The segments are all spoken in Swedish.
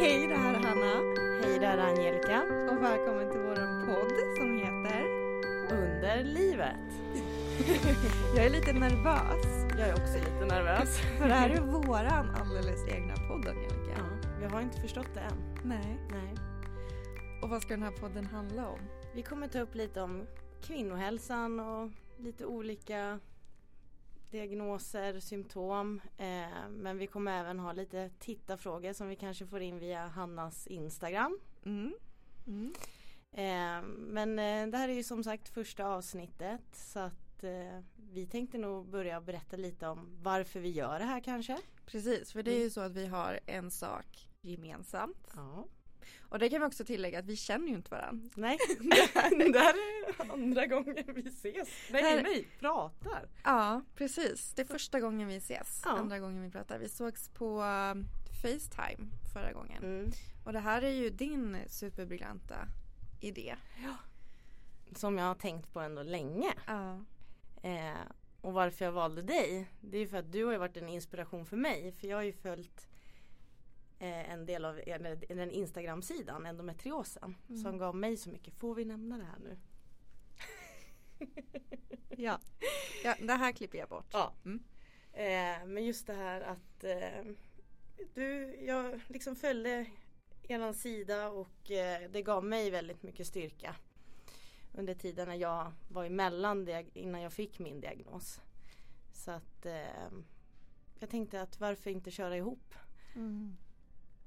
Hej, det här är Hanna Hej, det är Angelica. och välkommen till vår podd som heter Under livet. Jag är lite nervös Jag är också lite nervös. för det här är våran alldeles egna podd Angelica. Ja, vi har inte förstått det än. Nej. Nej. Och vad ska den här podden handla om? Vi kommer ta upp lite om kvinnohälsan och lite olika diagnoser, symptom. Eh, men vi kommer även ha lite tittarfrågor som vi kanske får in via Hannas Instagram. Mm. Mm. Eh, men eh, det här är ju som sagt första avsnittet så att eh, vi tänkte nog börja berätta lite om varför vi gör det här kanske. Precis, för det är ju så att vi har en sak gemensamt. Ja. Och det kan vi också tillägga att vi känner ju inte varandra. Nej, det här är andra gången vi ses. Nej, Här- nej, pratar. Ja, precis. Det är första gången vi ses. Ja. Andra gången vi pratar. Vi sågs på um, Facetime förra gången. Mm. Och det här är ju din superbriljanta idé. Som jag har tänkt på ändå länge. Ja. Eh, och varför jag valde dig, det är ju för att du har ju varit en inspiration för mig. För jag har ju följt en del av den Instagram-sidan, endometriosen. Mm. Som gav mig så mycket. Får vi nämna det här nu? Ja. ja, det här klipper jag bort. Ja. Mm. Eh, men just det här att eh, du, jag liksom följde eran sida och eh, det gav mig väldigt mycket styrka. Under tiden när jag var emellan innan jag fick min diagnos. Så att eh, jag tänkte att varför inte köra ihop? Mm.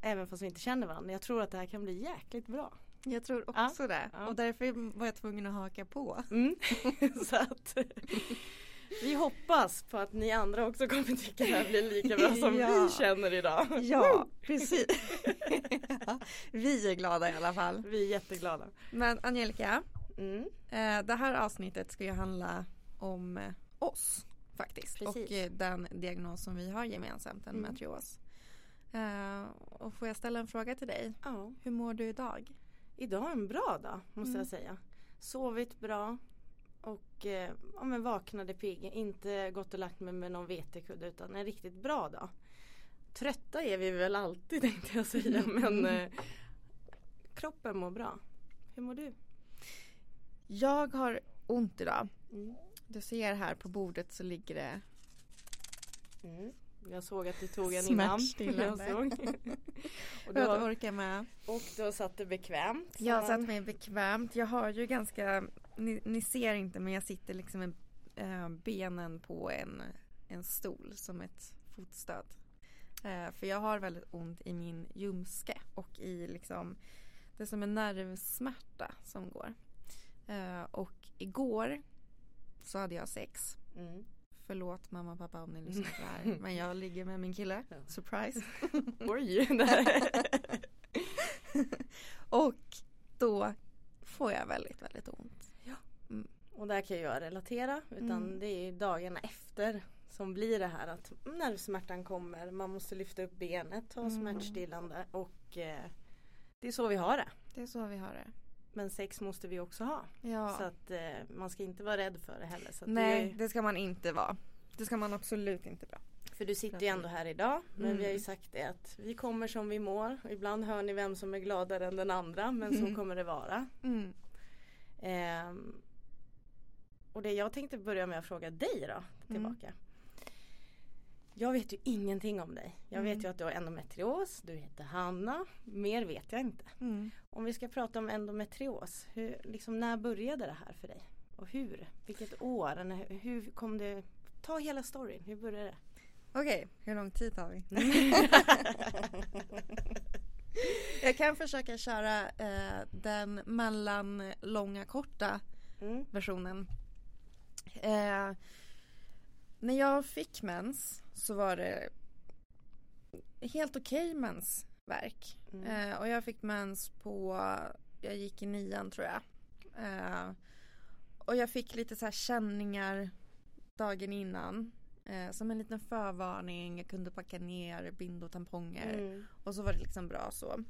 Även fast vi inte känner varandra. Jag tror att det här kan bli jäkligt bra. Jag tror också det. ja. Och därför var jag tvungen att haka på. Mm. Så att vi hoppas på att ni andra också kommer tycka det här blir lika bra som Ja. vi känner idag. Ja, precis. ja, vi är glada i alla fall. Vi är jätteglada. Men Angelica, Mm. eh, det här avsnittet ska ju handla om eh, oss faktiskt. Precis. Och eh, den diagnos som vi har gemensamt, Mm. endometrios. Eh, och får jag ställa en fråga till dig? Ja, Hur mår du idag? idag är en bra dag måste Mm. jag säga. Sovit bra och eh, ja, men vaknade pigg. Inte gått och lagt mig med någon vetekudde utan en riktigt bra dag. Trötta är vi väl alltid tänkte jag säga men eh, kroppen mår bra. Hur mår du? Jag har ont idag. Mm. Du ser här på bordet så ligger det Mm. Jag såg att du tog en innan. Smärtstillande. Jag och, du för att har, orka med. och du har satt dig bekvämt. Jag har sa satt mig bekvämt. Jag har ju ganska, ni, ni ser inte men jag sitter liksom med eh, benen på en, en stol som ett fotstöd. Eh, för jag har väldigt ont i min ljumske och i liksom det är som en nervsmärta som går. Eh, och igår så hade jag sex. Mm. Förlåt mamma och pappa om ni lyssnar på det här. Men jag ligger med min kille. Ja. Surprise. Oj. och då får jag väldigt, väldigt ont. Och där kan jag relatera. Utan Mm. det är dagarna efter som blir det här att nervsmärtan kommer. Man måste lyfta upp benet, ta Mm. smärtstillande och eh, det är så vi har det. Det är så vi har det. Men sex måste vi också ha. Ja. Så att eh, man ska inte vara rädd för det heller. Så att Nej, det är, det ska man inte vara. Det ska man absolut inte vara. för du sitter ju ändå här idag. Men Mm. vi har ju sagt det att vi kommer som vi mår. Ibland hör ni vem som är gladare än den andra. Men så Mm. kommer det vara. Mm. Ehm, och det jag tänkte börja med att fråga dig då Mm. tillbaka. Jag vet ju ingenting om dig. Jag Mm. vet ju att du har endometrios, du heter Hanna. Mer vet jag inte. Mm. Om vi ska prata om endometrios, hur, liksom, när började det här för dig? Och hur? Vilket år? Eller hur- kom det? Ta hela storyn, hur började det? Okej, hur lång tid har vi? jag kan försöka köra eh, den mellanlånga korta Mm. versionen. Eh, när jag fick mens så var det helt okej mensvärk. Mm. Eh, och jag fick mens på, jag gick i nian tror jag. Eh, och jag fick lite så här känningar dagen innan. Eh, som en liten förvarning, jag kunde packa ner bind och tamponger. Mm. Och så var det liksom bra så.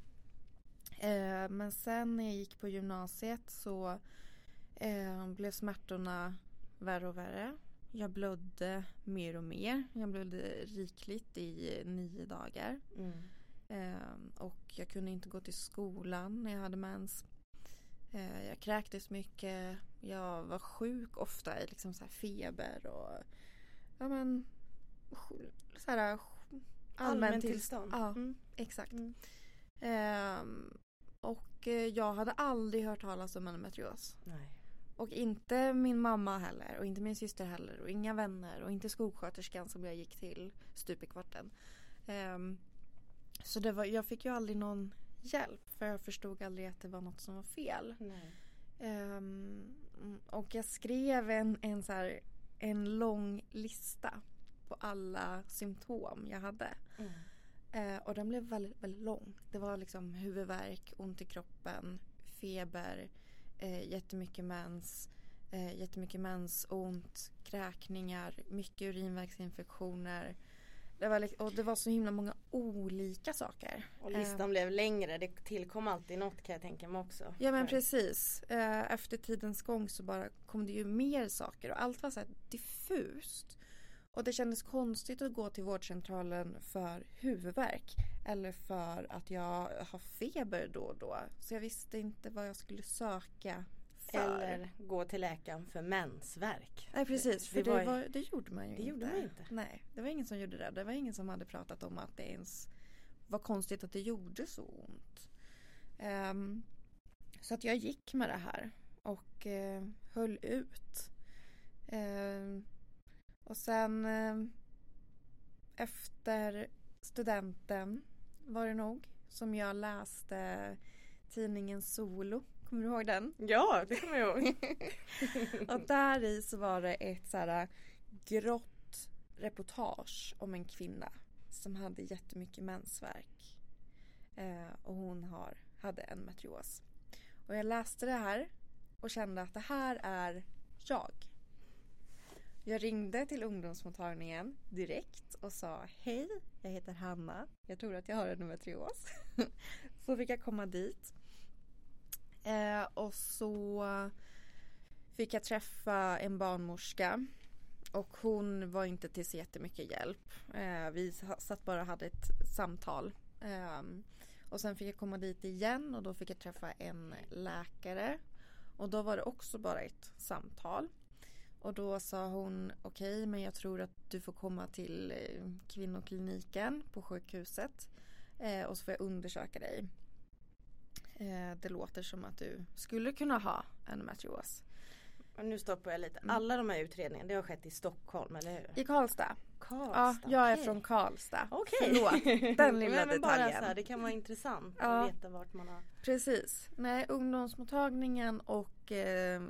Eh, men sen när jag gick på gymnasiet så eh, blev smärtorna värre och värre. Jag blödde mer och mer. Jag blödde rikligt i nio dagar. Mm. Ehm, och jag kunde inte gå till skolan när jag hade mens. Ehm, jag kräktes mycket. Jag var sjuk ofta i liksom så feber och ja men så här allmän tillstånd. Ja, mm. exakt. Mm. Ehm, och eh, jag hade aldrig hört talas om endometrios. Nej. Och inte min mamma heller och inte min syster heller och inga vänner och inte skolsköterskan som jag gick till stup i kvarten. Um, så det var, jag fick ju aldrig någon hjälp för jag förstod aldrig att det var något som var fel. Um, och jag skrev en, en, så här, en lång lista på alla symptom jag hade. Mm. Uh, och den blev väldigt, väldigt lång. Det var liksom huvudvärk, ont i kroppen, feber, uh, jättemycket mens, uh, jättemycket mensont, kräkningar, mycket urinvägsinfektioner det var, och det var så himla många olika saker. Och listan eh. blev längre. Det tillkom alltid något kan jag tänka mig också. Ja men precis. Eh, efter tidens gång så bara kom det ju mer saker och allt var så här diffust. Och det kändes konstigt att gå till vårdcentralen för huvudvärk. Eller för att jag har feber då och då. Så jag visste inte vad jag skulle söka för. Eller gå till läkaren för mensvärk. Nej precis, för det, det, var, det gjorde man ju det inte. Gjorde man inte. Nej, det var ingen som gjorde det. Det var ingen som hade pratat om att det ens var konstigt att det gjorde så ont. Um, så att jag gick med det här och uh, höll ut. Uh, och sen uh, efter studenten var det nog som jag läste tidningen Solo Kommer du ihåg den? Ja, det kommer jag ihåg. och där i så var det ett så här grått reportage om en kvinna som hade jättemycket mensvärk. Eh, och hon har, hade endometrios. Och jag läste det här och kände att det här är jag. Jag ringde till ungdomsmottagningen direkt och sa Hej, jag heter Hanna. Jag tror att jag har en endometrios. så fick jag komma dit. Eh, och så fick jag träffa en barnmorska. Och hon var inte till så jättemycket hjälp. Eh, vi satt bara och hade ett samtal. Eh, och sen fick jag komma dit igen och då fick jag träffa en läkare. Och då var det också bara ett samtal. Och då sa hon okej okay, men jag tror att du får komma till eh, kvinnokliniken på sjukhuset. Eh, och så får jag undersöka dig. Eh, det låter som att du skulle kunna ha endometrios. Och nu stoppar jag lite. Mm. Alla de här utredningarna det har skett i Stockholm eller hur? I Karlstad. Karlstad ja, jag är från Karlstad. Okej. Okay. Den lilla men, men detaljen. Bara så här, det kan vara intressant ja. att veta vart man har. Precis. Nej, ungdomsmottagningen och eh,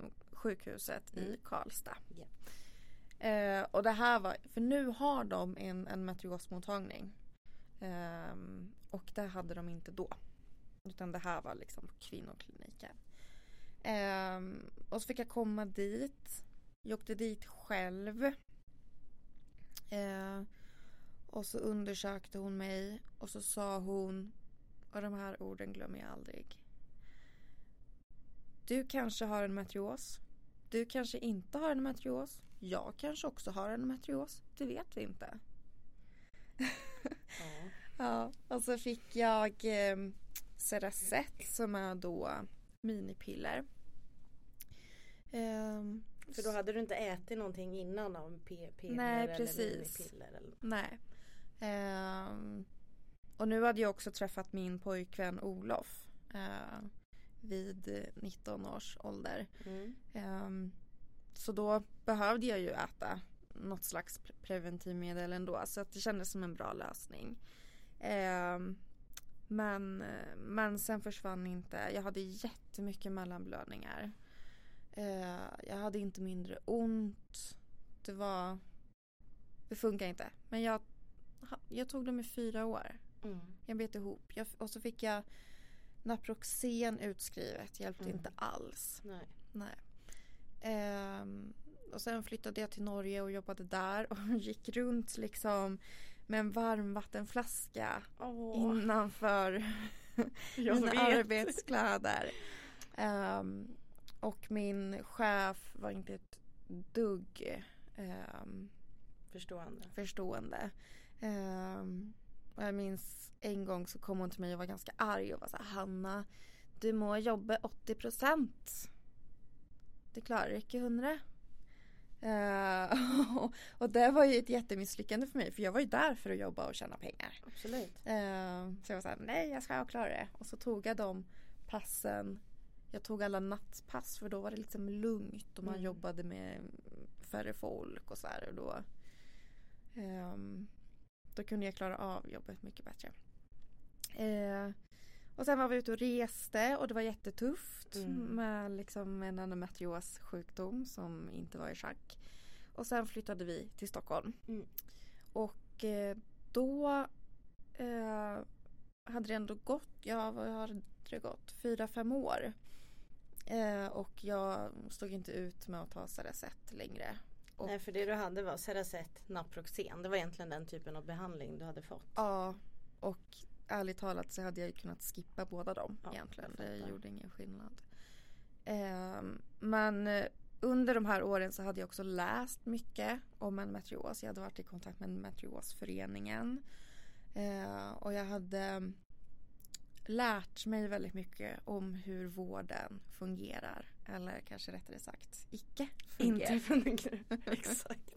sjukhuset mm. i Karlstad. Yeah. Eh, och det här var, för nu har de en, en meteorosmottagning. Eh, och det hade de inte då. Utan det här var liksom kvinnokliniken. Um, och så fick jag komma dit. Jag åkte dit själv. Uh, och så undersökte hon mig och så sa hon, och de här orden glömmer jag aldrig. Du kanske har en meteos. Du kanske inte har en meteos. Jag kanske också har en meteos. Det vet vi inte. Ja. ja och så fick jag eh, Ceracet som är då minipiller. Um, För då hade du inte ätit någonting innan av p-piller Nej, precis. minipiller? Eller? Nej. Um, och nu hade jag också träffat min pojkvän Olof uh, vid 19 års ålder. Mm. Um, så då behövde jag ju äta något slags preventivmedel ändå så att det kändes som en bra lösning. Um, men, men sen försvann inte. Jag hade jättemycket mellanblödningar. Eh, jag hade inte mindre ont. Det var... Det funkar inte. Men jag, jag tog det med fyra år. Mm. Jag bet ihop. Jag, och så fick jag Naproxen utskrivet. Hjälpte mm. inte alls. Nej. Nej. Eh, och sen flyttade jag till Norge och jobbade där och gick runt liksom med en varmvattenflaska oh. innanför mina arbetskläder. Um, och min chef var inte ett dugg um, förstående. förstående. Um, Och jag minns en gång så kom hon till mig och var ganska arg och var så här, Hanna, du må jobba 80 procent. Det klarar inte 100. Uh, och det var ju ett jättemisslyckande för mig för jag var ju där för att jobba och tjäna pengar. Absolut. Uh, så jag var såhär, nej jag ska klara det. Och så tog jag de passen. Jag tog alla nattpass för då var det liksom lugnt och man mm. jobbade med färre folk och så här. Och då, um, då kunde jag klara av jobbet mycket bättre. Uh, och sen var vi ute och reste och det var jättetufft mm. med liksom en endometrios sjukdom som inte var i schack. Och sen flyttade vi till Stockholm. Mm. Och eh, då eh, hade det ändå gått, ja vad hade det gått, fyra, fem år. Eh, och jag stod inte ut med att ta Cerazett längre. Och, Nej för det du hade var Cerazett, Naproxen. Det var egentligen den typen av behandling du hade fått. Ja och ärligt talat så hade jag ju kunnat skippa båda dem ja, egentligen. Det gjorde ingen skillnad. Eh, men under de här åren så hade jag också läst mycket om endometrios. Jag hade varit i kontakt med endometriosföreningen. Eh, och jag hade lärt mig väldigt mycket om hur vården fungerar. Eller kanske rättare sagt icke fungerar. Inte fungerar. Exakt.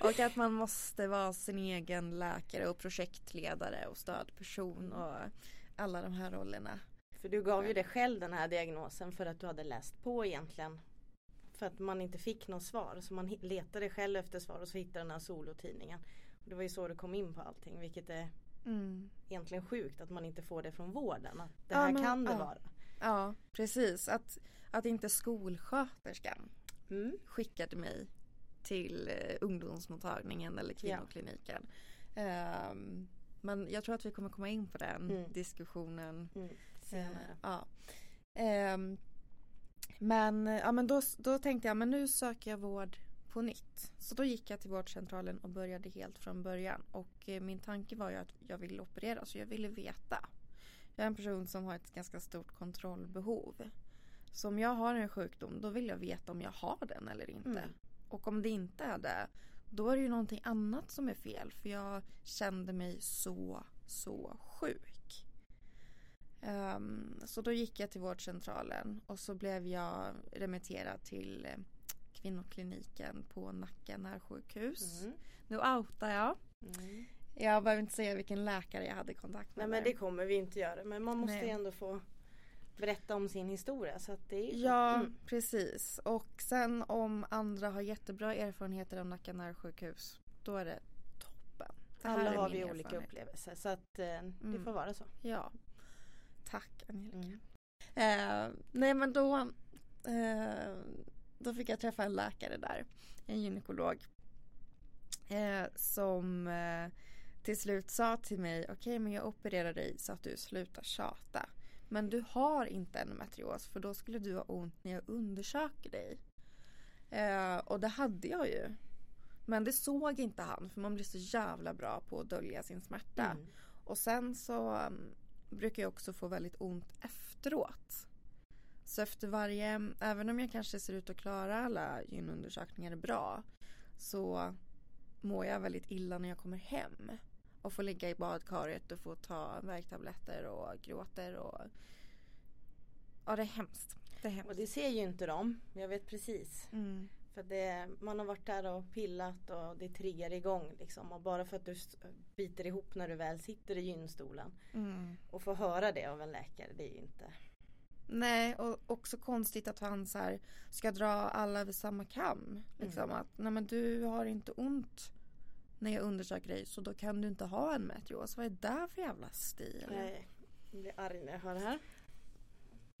Och att man måste vara sin egen läkare och projektledare och stödperson och alla de här rollerna. För du gav ju dig själv den här diagnosen för att du hade läst på egentligen. För att man inte fick något svar. Så man letade själv efter svar och så hittade den här solotidningen. Det var ju så du kom in på allting vilket är mm. egentligen sjukt att man inte får det från vården. Att det här ja, men, kan det ja. vara. Ja precis. Att, att inte skolsköterskan mm. skickade mig till eh, ungdomsmottagningen eller kvinnokliniken. Ja. Um, men jag tror att vi kommer komma in på den mm. diskussionen mm. senare. Ja. Um, men ja, men då, då tänkte jag men nu söker jag vård på nytt. Så då gick jag till vårdcentralen och började helt från början. Och eh, min tanke var ju att jag ville operera så jag ville veta. Jag är en person som har ett ganska stort kontrollbehov. Så om jag har en sjukdom då vill jag veta om jag har den eller inte. Mm. Och om det inte är det, då är det ju någonting annat som är fel. För jag kände mig så, så sjuk. Um, så då gick jag till vårdcentralen och så blev jag remitterad till eh, kvinnokliniken på Nacka närsjukhus. Mm. Nu outar jag. Mm. Jag behöver inte säga vilken läkare jag hade kontakt med. Nej men det kommer vi inte göra. Men man måste Nej. ändå få berätta om sin historia. Så att det är ja, mm. precis. Och sen om andra har jättebra erfarenheter av Nacka närsjukhus, då är det toppen. Det Alla har vi olika upplevelser så att eh, mm. det får vara så. Ja. Tack Angelica. Mm. Eh, nej men då, eh, då fick jag träffa en läkare där, en gynekolog. Eh, som eh, till slut sa till mig, okej okay, men jag opererar dig så att du slutar tjata. Men du har inte endometrios för då skulle du ha ont när jag undersöker dig. Eh, och det hade jag ju. Men det såg inte han för man blir så jävla bra på att dölja sin smärta. Mm. Och sen så um, brukar jag också få väldigt ont efteråt. Så efter varje, även om jag kanske ser ut att klara alla gynundersökningar bra så mår jag väldigt illa när jag kommer hem och får ligga i badkaret och få ta värktabletter och gråter och ja det är hemskt. Det är hemskt. Och det ser ju inte de. Jag vet precis. Mm. För det, man har varit där och pillat och det triggar igång liksom. Och bara för att du biter ihop när du väl sitter i gynstolen. Mm. Och får höra det av en läkare, det är ju inte Nej och också konstigt att han så här, ska dra alla över samma kam. Liksom mm. att nej men du har inte ont när jag undersöker dig så då kan du inte ha en meteos. Vad är det för jävla stil? Nej, jag blir arg när jag hör det här.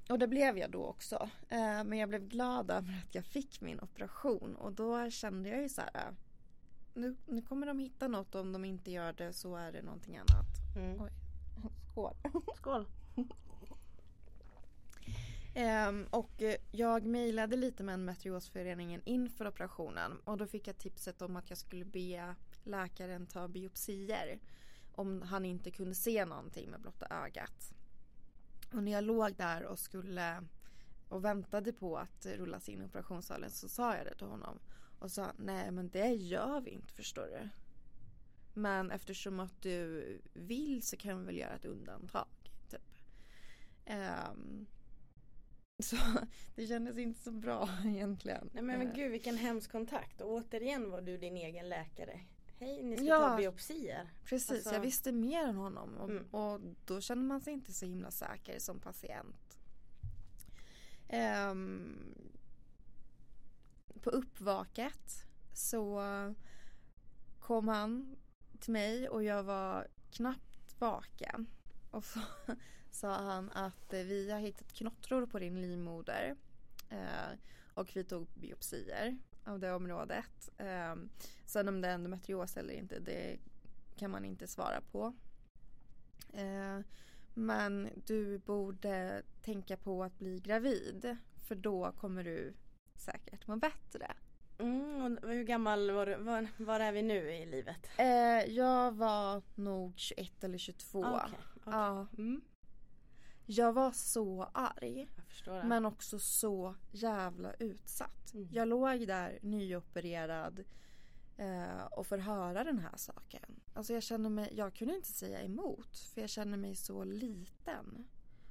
Och det blev jag då också. Eh, men jag blev glad över att jag fick min operation och då kände jag ju så här. Nu, nu kommer de hitta något och om de inte gör det så är det någonting annat. Mm. Oj. Skål. Skål. Um, och eh, jag mejlade lite med en inför operationen och då fick jag tipset om att jag skulle be läkaren ta biopsier om han inte kunde se någonting med blotta ögat. Och när jag låg där och skulle och väntade på att rullas in i operationssalen så sa jag det till honom och sa nej men det gör vi inte förstår du. Men eftersom att du vill så kan vi väl göra ett undantag. Typ. Um, så det kändes inte så bra egentligen. Nej men, men gud vilken hemsk kontakt. Och återigen var du din egen läkare. Hej, ni ska Ja. ta biopsier. Precis, Alltså- jag visste mer än honom och, Mm. och då känner man sig inte så himla säker som patient. Ehm, på uppvaket så kom han till mig och jag var knappt vaken. Och så sa han att eh, vi har hittat knottror på din livmoder. Eh, och vi tog biopsier av det området. Eh, sen om det är endometrios eller inte, det kan man inte svara på. Eh, men du borde tänka på att bli gravid. För då kommer du säkert må bättre. Mm, och hur gammal var du? Var, var är vi nu i livet? Eh, jag var nog 21 eller 22. Ah, okej, okej. Ja. Mm, Jag var så arg. Men också så jävla utsatt. Mm. Jag låg där nyopererad eh, och får höra den här saken. Alltså jag känner mig, jag kunde inte säga emot för jag känner mig så liten.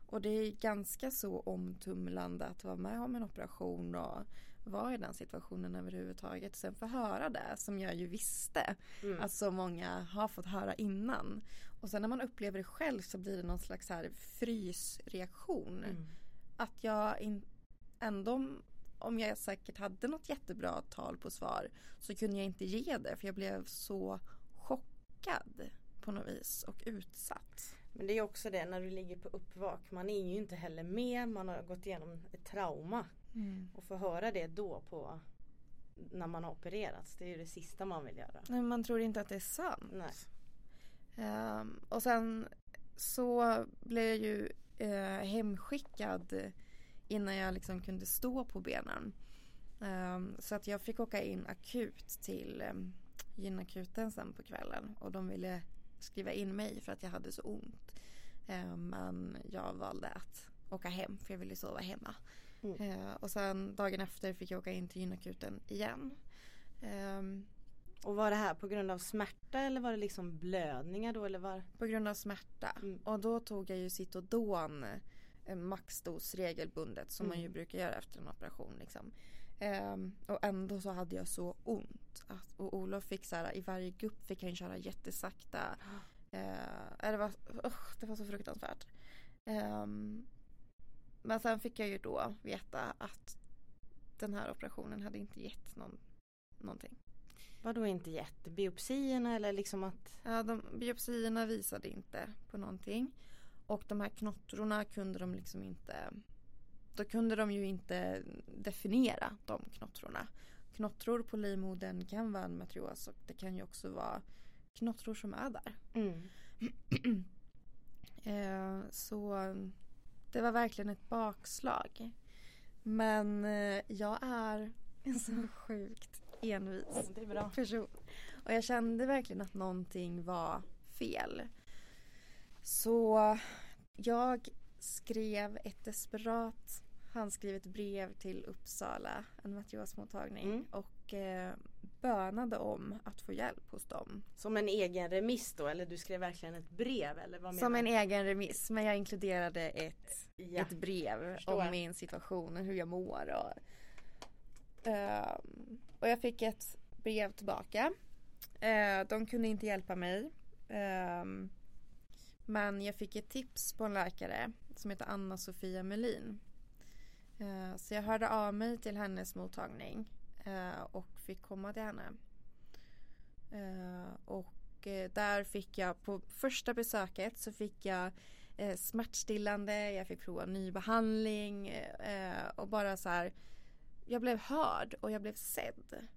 Och det är ganska så omtumlande att vara med om en operation och vara i den situationen överhuvudtaget. Sen få höra det som jag ju visste mm. att så många har fått höra innan. Och sen när man upplever det själv så blir det någon slags här frysreaktion mm. att jag in, ändå om jag säkert hade något jättebra tal på svar så kunde jag inte ge det för jag blev så chockad på något vis och utsatt. Men det är också det när du ligger på uppvak. Man är ju inte heller med. Man har gått igenom ett trauma. Och få höra det då på när man har opererats. Det är ju det sista man vill göra. Men man tror inte att det är sant. Nej. Ehm, och sen så blev jag ju eh, hemskickad innan jag liksom kunde stå på benen. Ehm, så att jag fick åka in akut till um, gynakuten sen på kvällen och de ville skriva in mig för att jag hade så ont. Ehm, men jag valde att åka hem för jag ville sova hemma. Mm. Ehm, och sen dagen efter fick jag åka in till gynakuten igen. Ehm, Och var det här på grund av smärta eller var det liksom blödningar då eller var? På grund av smärta. Mm. Och då tog jag ju Citodon en maxdos regelbundet som man ju Mm. brukar göra efter en operation. Liksom. Ehm, och ändå så hade jag så ont. Att, och Olof fick så här, i varje gupp fick han köra jättesakta. Uh, det, var, usch, det var så fruktansvärt. Ehm, men sen fick jag ju då veta att den här operationen hade inte gett någon, någonting. Var då inte gett? Biopsierna eller liksom att? Ja, de, biopsierna visade inte på någonting. Och de här knottrorna kunde de liksom inte Då kunde de ju inte definiera de knottrorna. Knottror på livmodern kan vara endometrios och det kan ju också vara knottror som är där. Mm. Eh, så det var verkligen ett bakslag. Men eh, jag är en så sjukt envis Det är bra. person. Och jag kände verkligen att någonting var fel. Så jag skrev ett desperat handskrivet brev till Uppsala endometriosmottagning Mm. och eh, bönade om att få hjälp hos dem. Som en egen remiss då eller du skrev verkligen ett brev eller vad Som en egen remiss men jag inkluderade ett, Ja. ett brev Förstår. om min situation och hur jag mår. Och, Ehm, och jag fick ett brev tillbaka. Eh, de kunde inte hjälpa mig. Eh, men jag fick ett tips på en läkare som heter Anna-Sofia Melin. Eh, så jag hörde av mig till hennes mottagning eh, och fick komma till henne. Eh, och eh, där fick jag på första besöket så fick jag eh, smärtstillande, jag fick prova ny behandling eh, och bara så här jag blev hörd och jag blev sedd.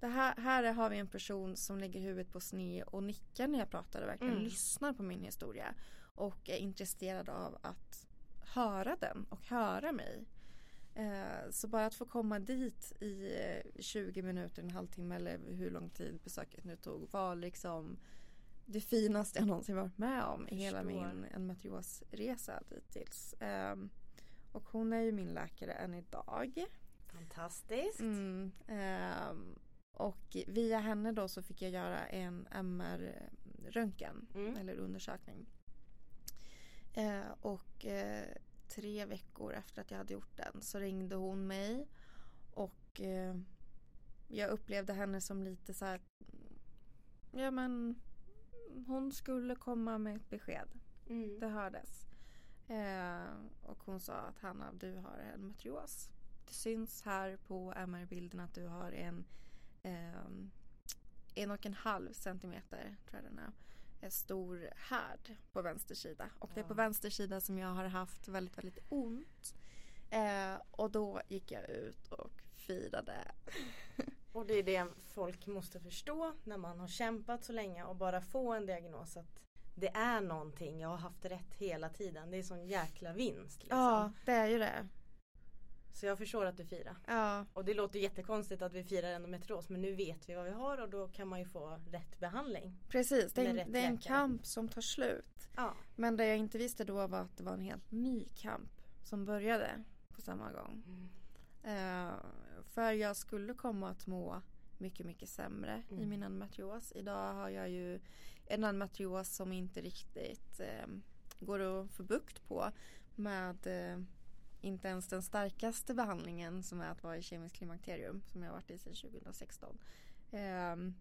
Det här, här har vi en person som lägger huvudet på sned och nickar när jag pratar och verkligen Mm. lyssnar på min historia. Och är intresserad av att höra den och höra mig. Eh, så bara att få komma dit i eh, 20 minuter, en halvtimme eller hur lång tid besöket nu tog var liksom det finaste jag någonsin varit med om i hela min endometriosresa dittills. Eh, och hon är ju min läkare än idag. Fantastiskt. Mm, ehm, och via henne då så fick jag göra en MR-röntgen Mm. eller undersökning. Eh, och eh, tre veckor efter att jag hade gjort den så ringde hon mig och eh, jag upplevde henne som lite så här, ja men hon skulle komma med ett besked. Mm. Det hördes. Eh, och hon sa att Hanna du har endometrios. Det syns här på MR-bilden att du har en ehm, en och en halv centimeter tror jag den är. Stor härd på vänster sida. Och det är på vänster sida som jag har haft väldigt väldigt ont. Eh, och då gick jag ut och firade. Och det är det folk måste förstå när man har kämpat så länge och bara få en diagnos att det är någonting, jag har haft rätt hela tiden. Det är sån jäkla vinst. Liksom. Ja, det är ju det. Så jag förstår att du firar. Ja, Och det låter jättekonstigt att vi firar endometrios men nu vet vi vad vi har och då kan man ju få rätt behandling. precis. Det är, en, det är en kamp som tar slut. Ja. Men det jag inte visste då var att det var en helt ny kamp som började på samma gång. Eh, för jag skulle komma att må mycket, mycket sämre i Mm. min endometrios. Idag har jag ju en endometrios som inte riktigt eh, går att få bukt på med eh, inte ens den starkaste behandlingen som är att vara i kemiskt klimakterium som jag har varit i sedan 2016. Ehm,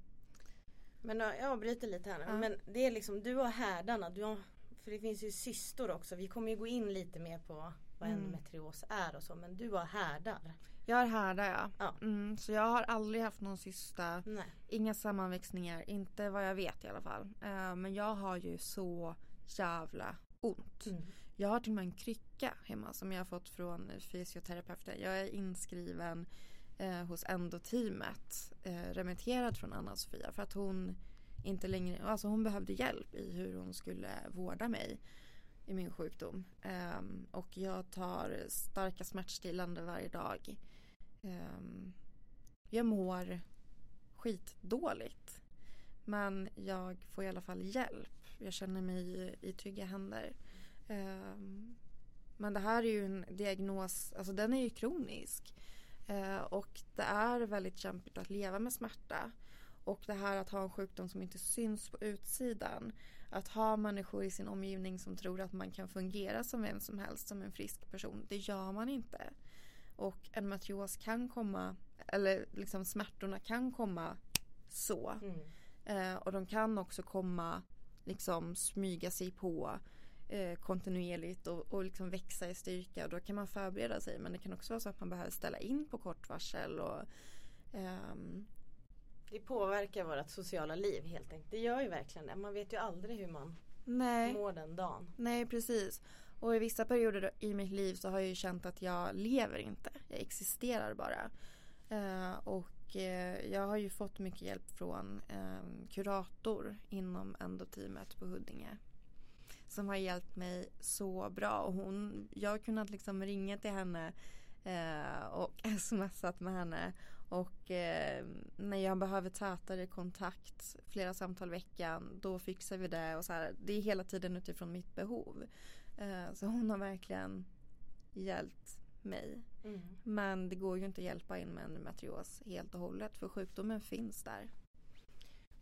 Men ja, jag avbryter lite här nu. Ja. Men det är liksom, du har härdarna. Du har, för det finns ju cystor också. Vi kommer ju gå in lite mer på vad Mm. endometrios är och så. Men du har härdar. jag har härdar ja. Ja. Mm, så jag har aldrig haft någon cysta. Nej. Inga sammanväxningar, inte vad jag vet i alla fall. Eh, men jag har ju så jävla ont. Mm. Jag har till och med en krycka hemma som jag har fått från fysioterapeuten. Jag är inskriven eh, hos endoteamet, eh, remitterad från Anna-Sofia för att hon inte längre, alltså hon behövde hjälp i hur hon skulle vårda mig i min sjukdom. Um, och jag tar starka smärtstillande varje dag. Um, jag mår skitdåligt. Men jag får i alla fall hjälp. Jag känner mig i, i trygga händer. Ehm, men det här är ju en diagnos, alltså den är ju kronisk. Eh, och det är väldigt kämpigt att leva med smärta. Och det här att ha en sjukdom som inte syns på utsidan. Att ha människor i sin omgivning som tror att man kan fungera som vem som helst som en frisk person. Det gör man inte. Och en matrios kan komma, eller liksom smärtorna kan komma så. Mm. Eh, och de kan också komma, liksom smyga sig på eh, kontinuerligt och, och liksom växa i styrka. Och då kan man förbereda sig. Men det kan också vara så att man behöver ställa in på kort varsel. Och, ehm, Det påverkar vårt sociala liv helt enkelt. Det gör ju verkligen det. Man vet ju aldrig hur man nej, mår den dagen. nej precis. Och i vissa perioder i mitt liv så har jag ju känt att jag lever inte. Jag existerar bara. Eh, och eh, jag har ju fått mycket hjälp från en kurator inom endoteamet på Huddinge. Som har hjälpt mig så bra. Och hon, jag har kunnat liksom ringa till henne eh, och smsat med henne. Och eh, när jag behöver tätare kontakt, flera samtal i veckan, då fixar vi det. Och så här, det är hela tiden utifrån mitt behov. Eh, så hon har verkligen hjälpt mig. Mm. Men det går ju inte att hjälpa in med endometrios helt och hållet för sjukdomen finns där.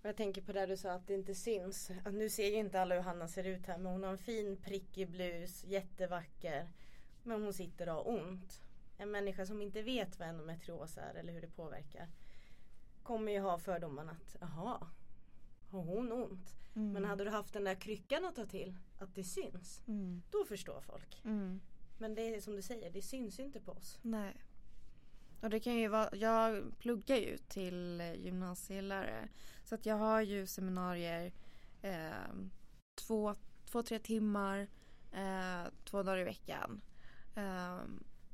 Jag tänker på det du sa att det inte syns. Att nu ser ju inte alla hur Hanna ser ut här men hon har en fin prickig blus, jättevacker. Men hon sitter och har ont. En människa som inte vet vad endometrios är eller hur det påverkar kommer ju ha fördomen att jaha, har hon ont? Mm. Men hade du haft den där kryckan att ta till, att det syns, Mm. då förstår folk. Mm. Men det är som du säger, det syns inte på oss. Nej. Och det kan ju vara, jag pluggar ju till gymnasielärare. Så att jag har ju seminarier eh, två, två, tre timmar eh, två dagar i veckan. Eh,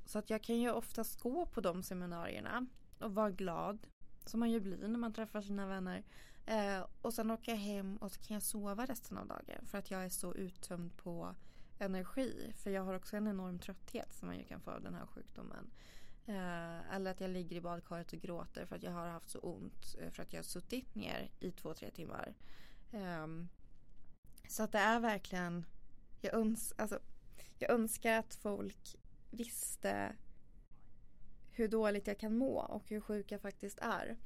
så att jag kan ju oftast gå på de seminarierna och vara glad. Som man ju blir när man träffar sina vänner. Eh, och sen åker jag hem och så kan jag sova resten av dagen. För att jag är så uttömd på energi. För jag har också en enorm trötthet som man ju kan få av den här sjukdomen. Eh, eller att jag ligger i badkaret och gråter för att jag har haft så ont. Eh, för att jag har suttit ner i två, tre timmar. Ehm, så att det är verkligen, jag, öns alltså, jag önskar att folk visste hur dåligt jag kan må och hur sjuk jag faktiskt är.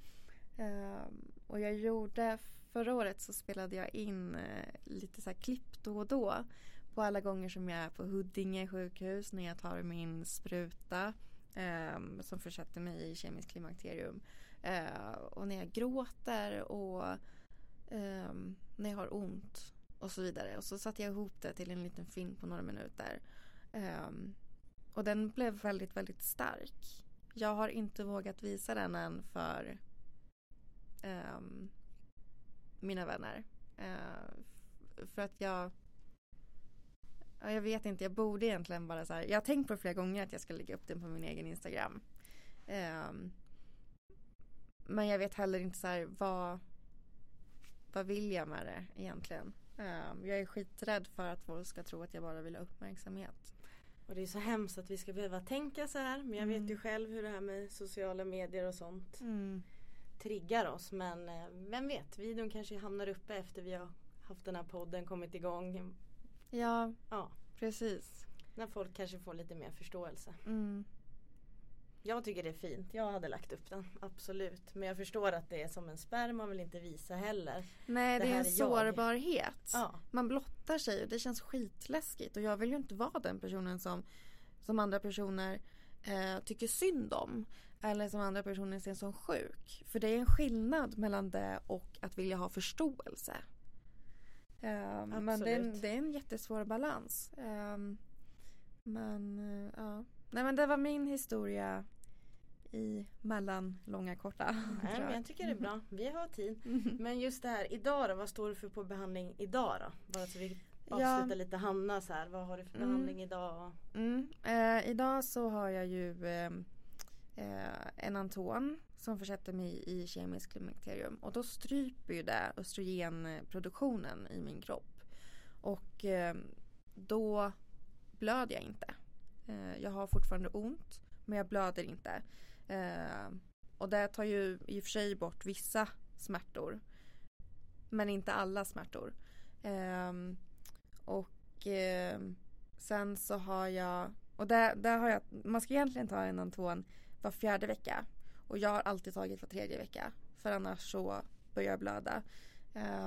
Um, och jag gjorde, förra året så spelade jag in uh, lite så här klipp då och då. På alla gånger som jag är på Huddinge sjukhus när jag tar min spruta eh, som försatte mig i kemiskt klimakterium. Eh, och när jag gråter och eh, när jag har ont och så vidare. Och så satte jag ihop det till en liten film på några minuter. Ehm, och den blev väldigt, väldigt stark. Jag har inte vågat visa den än för ehm, mina vänner. Ehm, för att jag jag vet inte, jag borde egentligen bara så här, Jag har tänkt på det flera gånger att jag ska lägga upp den på min egen Instagram. Um, men jag vet heller inte så här, vad, vad vill jag med det egentligen? Um, jag är skiträdd för att folk ska tro att jag bara vill ha uppmärksamhet. Och det är så hemskt att vi ska behöva tänka så här. Men jag mm. vet ju själv hur det här med sociala medier och sånt mm. triggar oss. Men eh, vem vet, videon kanske hamnar uppe efter vi har haft den här podden kommit igång. Ja, ja. precis. När folk kanske får lite mer förståelse. Mm. Jag tycker det är fint. Jag hade lagt upp den. Absolut. Men jag förstår att det är som en spärr. Man vill inte visa heller. Nej det, det är en är sårbarhet. Ja. Man blottar sig och det känns skitläskigt. Och jag vill ju inte vara den personen som, som andra personer eh, tycker synd om. Eller som andra personer ser som sjuk. För det är en skillnad mellan det och att vilja ha förståelse. Eh, men det är, en, det är en jättesvår balans. Eh, men uh, ja. Nej men det var min historia i mellan långa korta. Nej, men jag tycker det är bra. Vi har tid. Men just det här idag då, vad står du för på behandling idag då? Bara så vi avslutar ja. lite Hanna så här. Vad har du för mm. behandling idag? Mm. Eh, idag så har jag ju eh, eh, en Anton som försätter mig i kemisk klimakterium och då stryper ju det östrogenproduktionen i min kropp. Och eh, då blöder jag inte. Eh, jag har fortfarande ont men jag blöder inte. Eh, och det tar ju i och för sig bort vissa smärtor. Men inte alla smärtor. Eh, och eh, sen så har jag, och där, där har jag, man ska egentligen ta en Anton var fjärde vecka. Och jag har alltid tagit var tredje vecka. För annars så börjar jag blöda.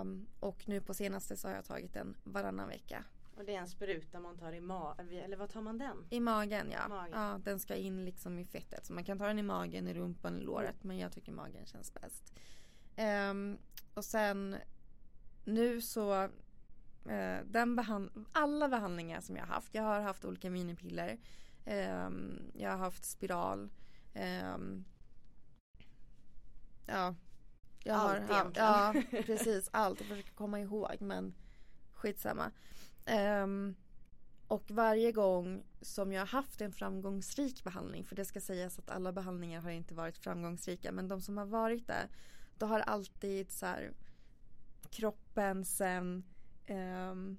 Um, och nu på senaste så har jag tagit den varannan vecka. Och det är en spruta man tar i magen, eller vad tar man den? I magen ja. Magen. ja. Den ska in liksom i fettet. Så man kan ta den i magen, i rumpan, i låret. Men jag tycker magen känns bäst. Um, och sen nu så uh, den behand alla behandlingar som jag har haft. Jag har haft olika minipiller. Um, jag har haft spiral. Um, ja. Jag allt har, egentligen. Ja precis allt. Jag försöker komma ihåg men skitsamma. Um, och varje gång som jag har haft en framgångsrik behandling, för det ska sägas att alla behandlingar har inte varit framgångsrika, men de som har varit det, då har alltid så här, kroppen sen, um,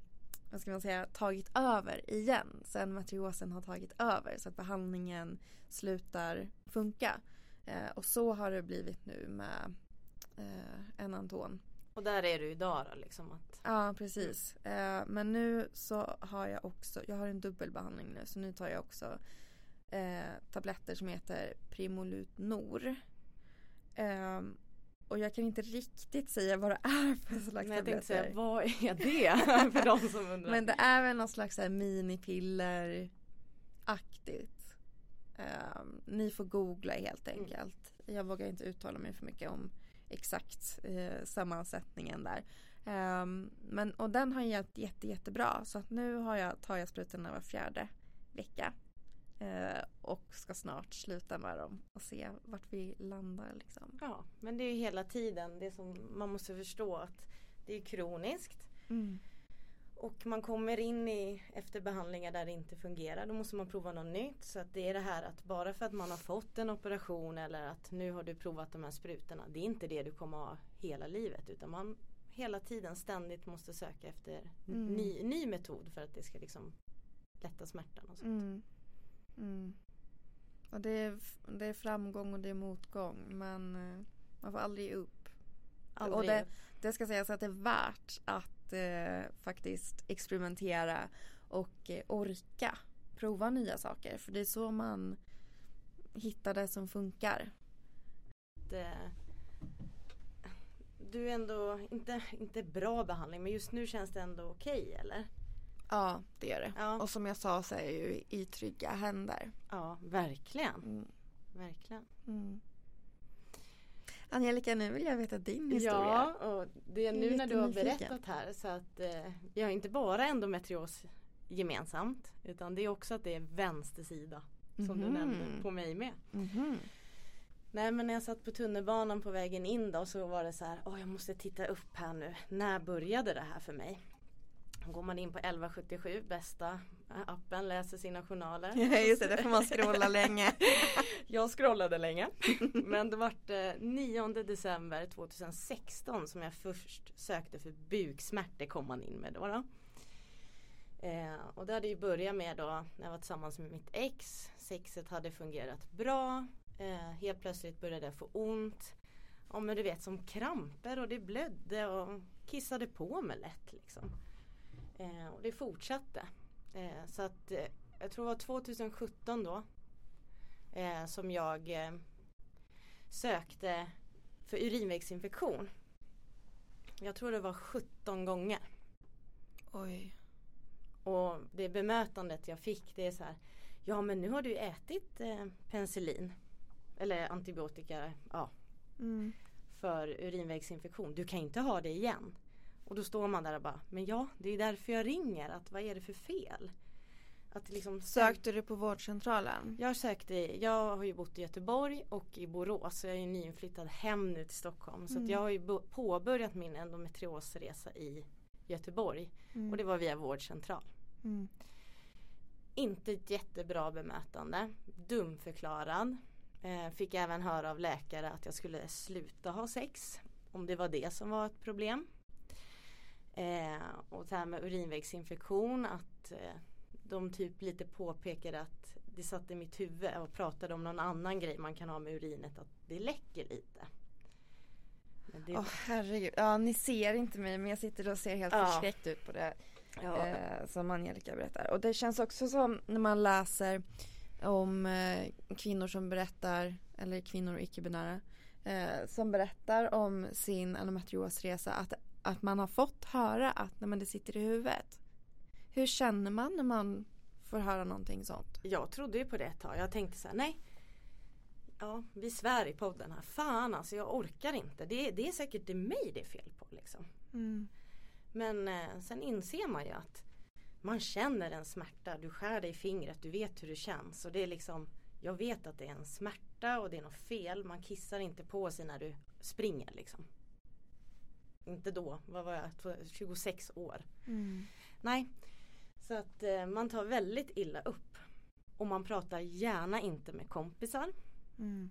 vad ska man säga, tagit över igen. Sen matriosen har tagit över så att behandlingen slutar funka. Uh, och så har det blivit nu med uh, en Anton. Och där är du idag då liksom? Att... Ja precis. Eh, men nu så har jag också, jag har en dubbelbehandling nu så nu tar jag också eh, tabletter som heter Primolut Nor. Eh, och jag kan inte riktigt säga vad det är för slags Nej, tabletter. Säga, vad är det för de som undrar? Men det är väl någon slags minipiller-aktigt. Um, ni får googla helt mm. enkelt. Jag vågar inte uttala mig för mycket om exakt eh, sammansättningen där. Um, men, och den har hjälpt jätte, jättebra så att nu har jag, tar jag sprutorna var fjärde vecka. Uh, och ska snart sluta med dem och se vart vi landar. Liksom. Ja, men det är ju hela tiden det som man måste förstå att det är kroniskt. Mm. Och man kommer in i efter behandlingar där det inte fungerar. Då måste man prova något nytt. Så att det är det här att bara för att man har fått en operation eller att nu har du provat de här sprutorna. Det är inte det du kommer ha hela livet. Utan man hela tiden ständigt måste söka efter mm. ny, ny metod för att det ska liksom lätta smärtan och sånt. Mm. Mm. Och det är, det är framgång och det är motgång men eh, man får aldrig ge upp. Aldrig. Och det, det ska sägas att det är värt att eh, faktiskt experimentera och eh, orka prova nya saker. För det är så man hittar det som funkar. Det, du är ändå, inte, inte bra behandling men just nu känns det ändå okej eller? Ja, det är det. Ja. Och som jag sa så är jag ju i trygga händer. Ja, verkligen. Mm. Verkligen. Mm. Angelica, nu vill jag veta din historia. Ja, och det är nu när du har berättat här så att eh, vi har inte bara endometrios gemensamt utan det är också att det är vänster sida som du Mhm. nämnde på mig med. Mhm. Nej men när jag satt på tunnelbanan på vägen in då så var det så här, åh jag måste titta upp här nu. När började det här för mig? Går man in på 1177, bästa eh, appen, läser sina journaler. Ja, just det, där får man scrolla länge. Jag scrollade länge. Men det vart eh, 9 december 2016 som jag först sökte för buksmärtor kom man in med då. då. Eh, och det hade ju börjat med då när jag var tillsammans med mitt ex. Sexet hade fungerat bra. Eh, helt plötsligt började jag få ont. Ja men du vet som kramper och det blödde och kissade på mig lätt liksom. Eh, och det fortsatte. Eh, så att eh, jag tror det var 2017 då eh, som jag eh, sökte för urinvägsinfektion. Jag tror det var 17 gånger. Oj. Och det bemötandet jag fick det är så här. Ja men nu har du ätit eh, penicillin. Eller antibiotika ja, Mm. för urinvägsinfektion. Du kan inte ha det igen. Och då står man där och bara, men ja det är därför jag ringer. Att vad är det för fel? Att liksom Sökte du på vårdcentralen? Jag sökte, jag har ju bott i Göteborg och i Borås. Så jag är ju nyinflyttad hem nu till Stockholm. Så Mm. jag har ju påbörjat min endometriosresa i Göteborg. Mm. Och det var via vårdcentral. Mm. Inte ett jättebra bemötande. Dumförklarad. Eh, fick även höra av läkare att jag skulle sluta ha sex. Om det var det som var ett problem. Eh, och det här med urinvägsinfektion. Att eh, de typ lite påpekade att det satt i mitt huvud och pratade om någon annan grej man kan ha med urinet. Att det läcker lite. Men det, Åh herregud. Ja ni ser inte mig men jag sitter och ser helt Ja. förskräckt ut på det ja, eh, som Angelica berättar. Och det känns också som när man läser om eh, kvinnor som berättar, eller kvinnor och icke-binära, eh, som berättar om sin endometriosresa att, att man har fått höra att nej, men det sitter i huvudet. Hur känner man när man får höra någonting sånt? Jag trodde ju på det ett tag. Jag tänkte så här, nej. Ja, vi svär i podden här. Fan alltså, jag orkar inte. Det, det är säkert det mig det är fel på liksom. Mm. Men eh, sen inser man ju att man känner en smärta. Du skär dig i fingret, du vet hur det känns. Och det är liksom, jag vet att det är en smärta och det är något fel. Man kissar inte på sig när du springer liksom. Inte då, vad var jag, 26 år. Mm. Nej. Så att eh, man tar väldigt illa upp. Och man pratar gärna inte med kompisar. Mm.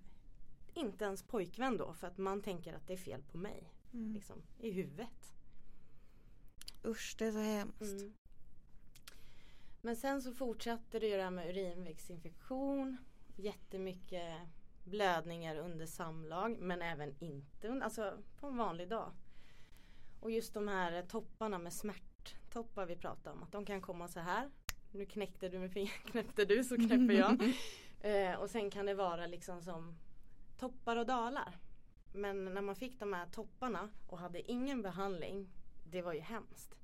Inte ens pojkvän då för att man tänker att det är fel på mig. Mm. Liksom, I huvudet. Usch det är så hemskt. Mm. Men sen så fortsatte det ju det här med urinvägsinfektion. Jättemycket blödningar under samlag men även inte alltså på en vanlig dag. Och just de här topparna med smärttoppar vi pratar om. Att de kan komma så här. Nu knäckte du med fingret, knäppte du så knäpper jag. Eh, och sen kan det vara liksom som toppar och dalar. Men när man fick de här topparna och hade ingen behandling. Det var ju hemskt.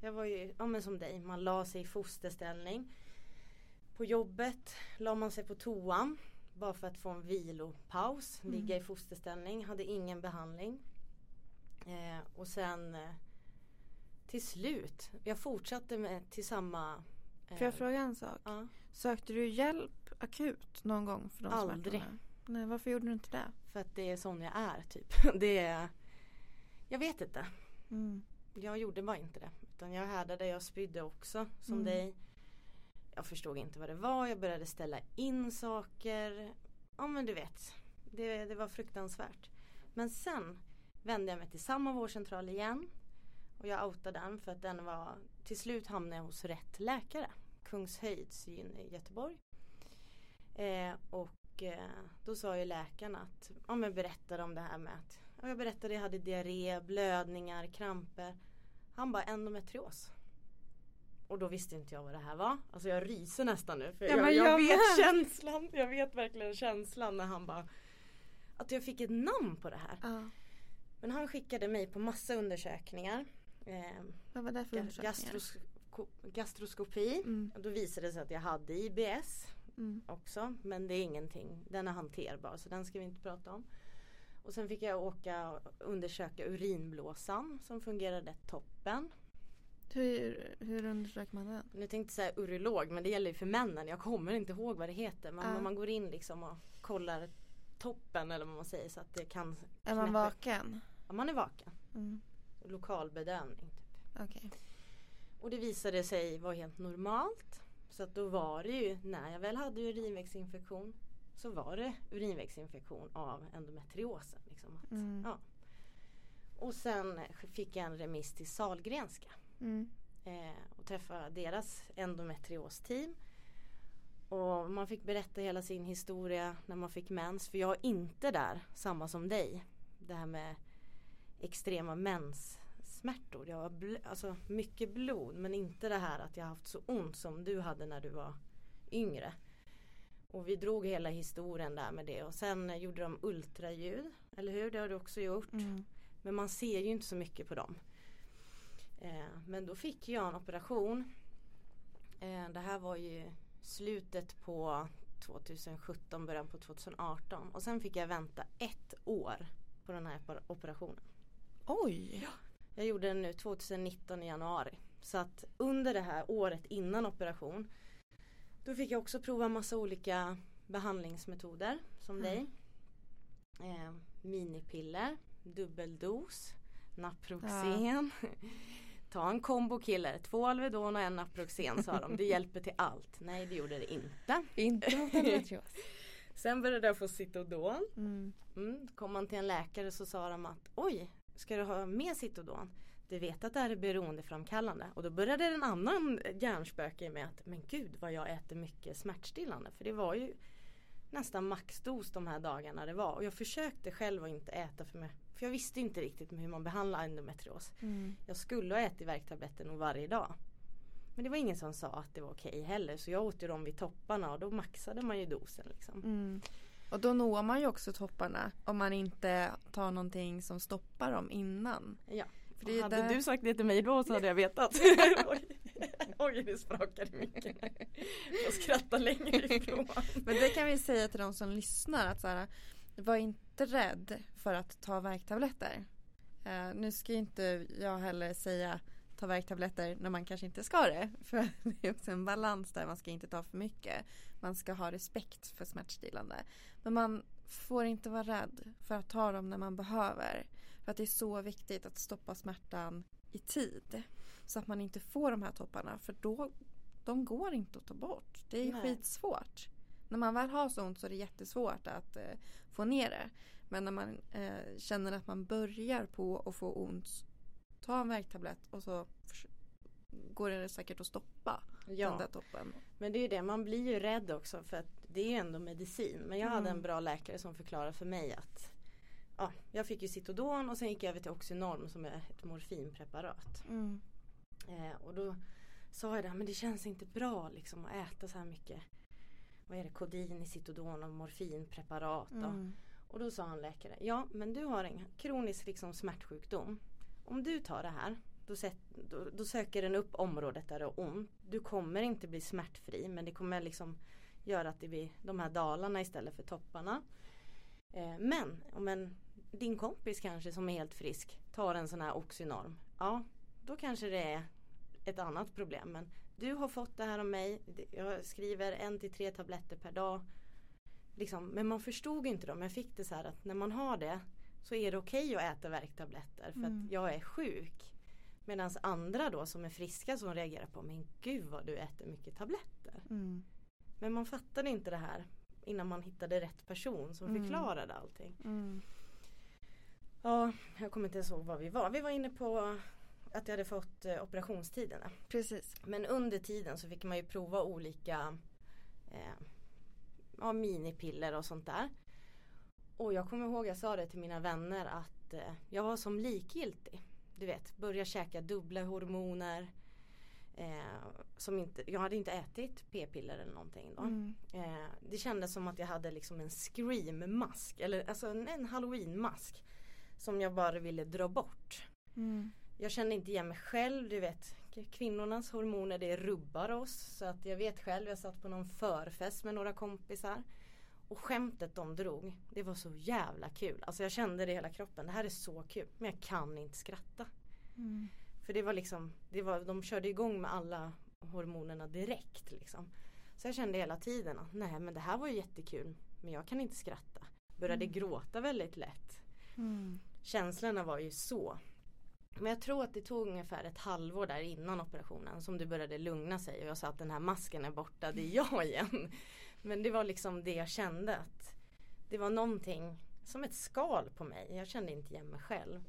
Jag var ju, ja men som dig, man la sig i fosterställning. På jobbet la man sig på toan. Bara för att få en vilopaus. Mm. Ligga i fosterställning. Hade ingen behandling. Eh, och sen eh, till slut. Jag fortsatte med till samma. eh, Får jag fråga en sak? Ja. Sökte du hjälp akut någon gång för de Aldrig. smärtorna? Nej, varför gjorde du inte det? För att det är sån jag är typ. Det är, jag vet inte. Mm. Jag gjorde bara inte det. Utan jag härdade, jag spydde också som Mm. dig. Jag förstod inte vad det var. Jag började ställa in saker. Ja men du vet. Det, det var fruktansvärt. Men sen vände jag mig till samma vårdcentral igen. Och jag outade den för att den var till slut hamnade jag hos rätt läkare. Kungshöjds i Göteborg. Eh, och eh, då sa ju läkaren att, ja men berättade om det här med att ja, jag berättade att jag hade diarré, blödningar, kramper. Han bara endometrios. Och då visste inte jag vad det här var. Alltså jag ryser nästan nu. För Ja, jag, jag, jag vet känslan. Jag vet verkligen känslan när han bara Att jag fick ett namn på det här. Ja. Men han skickade mig på massa undersökningar. Eh, Vad var det för ga- undersökningar? gastrosko- gastroskopi. Mm, Då visade det sig att jag hade IBS mm, också. Men det är ingenting, den är hanterbar så den ska vi inte prata om. Och sen fick jag åka och undersöka urinblåsan som fungerade toppen. Hur, hur undersöker man den? Nu tänkte jag säga urolog men det gäller ju för männen. Jag kommer inte ihåg vad det heter. Men Ja. man går in liksom och kollar toppen eller vad man säger så att det kan Är man knäppa- vaken? Ja, man är vaken. Mm, Lokalbedövning. Typ. Okej. Och det visade sig vara helt normalt. Så att då var det ju, när jag väl hade urinvägsinfektion så var det urinvägsinfektion av endometriosen. Liksom. Att, Mm. ja. Och sen fick jag en remiss till Salgrenska Mm. eh, och träffa deras endometriosteam. Och man fick berätta hela sin historia när man fick mens. För jag är inte där samma som dig. Det här med extrema menssmärtor. Jag har alltså mycket blod men inte det här att jag haft så ont som du hade när du var yngre. Och vi drog hela historien där med det och sen gjorde de ultraljud. Eller hur? Det har du också gjort. Mm. Men man ser ju inte så mycket på dem. Eh, men då fick jag en operation. Eh, det här var ju slutet på 2017, början på 2018. Och sen fick jag vänta ett år på den här opera- operationen. Oj! Jag gjorde den nu 2019 i januari. Så att under det här året innan operation då fick jag också prova massa olika behandlingsmetoder som Mm. dig. Eh, minipiller, dubbeldos, Naproxen. Ta en kombo kille, två Alvedon och en Naproxen sa de. Det hjälper till allt. Nej det gjorde det inte. Inte mot endometrios. Sen började jag få Citodon. Mm. Mm, kom man till en läkare så sa de att oj, ska du ha mer Citodon? Du vet att det här är beroendeframkallande. Och då började en annan hjärnspöke med att men gud vad jag äter mycket smärtstillande. För det var ju nästan maxdos de här dagarna det var. Och jag försökte själv att inte äta för mig. För jag visste inte riktigt hur man behandlar endometrios. Mm. Jag skulle ha ätit värktabletter nog varje dag. Men det var ingen som sa att det var okej heller. Så jag åt ju dem vid topparna och då maxade man ju dosen liksom. Mm. Och då når man ju också topparna om man inte tar någonting som stoppar dem innan. Ja. För det hade där- du sagt det till mig då så hade jag vetat. Oj. Oj, det sprakade mycket. Jag skrattar längre ifrån. Men det kan vi säga till de som lyssnar att så här, var inte rädd för att ta värktabletter. Eh, nu ska inte jag heller säga ta värktabletter när man kanske inte ska det. För det är också en balans där man ska inte ta för mycket. Man ska ha respekt för smärtstillande. Men man får inte vara rädd för att ta dem när man behöver. För att det är så viktigt att stoppa smärtan i tid. Så att man inte får de här topparna. För då, de går inte att ta bort. Det är Nej. skitsvårt. När man väl har så ont så är det jättesvårt att eh, få ner det. Men när man eh, känner att man börjar på att få ont, ta en värktablett och så går det säkert att stoppa den där Ja, toppen. men det är ju det. Man blir ju rädd också för att det är ju ändå medicin. Men jag hade Mm. en bra läkare som förklarade för mig att ja, jag fick ju Citodon och sen gick jag över till Oxynorm som är ett morfinpreparat. Mm. Eh, och då sa jag det, men det känns inte bra liksom att äta så här mycket. Vad är det, kodin i Citodon och morfinpreparat. Och, Mm. och då sa han läkare, ja men du har en kronisk liksom, smärtsjukdom. Om du tar det här, då, sätt, då, då söker den upp området där det har ont. Du kommer inte bli smärtfri men det kommer liksom göra att det blir de här dalarna istället för topparna. Eh, men om en, din kompis kanske som är helt frisk tar en sån här Oxynorm. Ja, då kanske det är ett annat problem. Men du har fått det här av mig. Jag skriver en till tre tabletter per dag. Liksom, men man förstod inte dem. Jag fick det så här att när man har det så är det okej att äta värktabletter för Mm. att jag är sjuk. Medan andra då som är friska som reagerar på men gud vad du äter mycket tabletter. Mm. Men man fattade inte det här innan man hittade rätt person som Mm. förklarade allting. Mm. Ja, jag kommer inte ens ihåg var vi var. Vi var inne på att jag hade fått eh, operationstiderna. Precis. Men under tiden så fick man ju prova olika eh, ja, minipiller och sånt där. Och jag kommer ihåg jag sa det till mina vänner att eh, jag var som likgiltig. Du vet, börja käka dubbla hormoner. Eh, som inte, jag hade inte ätit p-piller eller någonting då. Mm. Eh, det kändes som att jag hade liksom en scream-mask. Eller alltså en, en halloween-mask. som jag bara ville dra bort. Mm. Jag kände inte igen mig själv, du vet kvinnornas hormoner det rubbar oss. Så att jag vet själv, jag satt på någon förfest med några kompisar. Och skämtet de drog, det var så jävla kul. Alltså jag kände det i hela kroppen, det här är så kul. Men jag kan inte skratta. Mm. För det var liksom, det var, de körde igång med alla hormonerna direkt liksom. Så jag kände hela tiden att nej men det här var ju jättekul. Men jag kan inte skratta. Började Mm. gråta väldigt lätt. Mm. Känslorna var ju så. Men jag tror att det tog ungefär ett halvår där innan operationen som det började lugna sig och jag sa att den här masken är borta, det är jag igen. Men det var liksom det jag kände att det var någonting som ett skal på mig. Jag kände inte igen mig själv.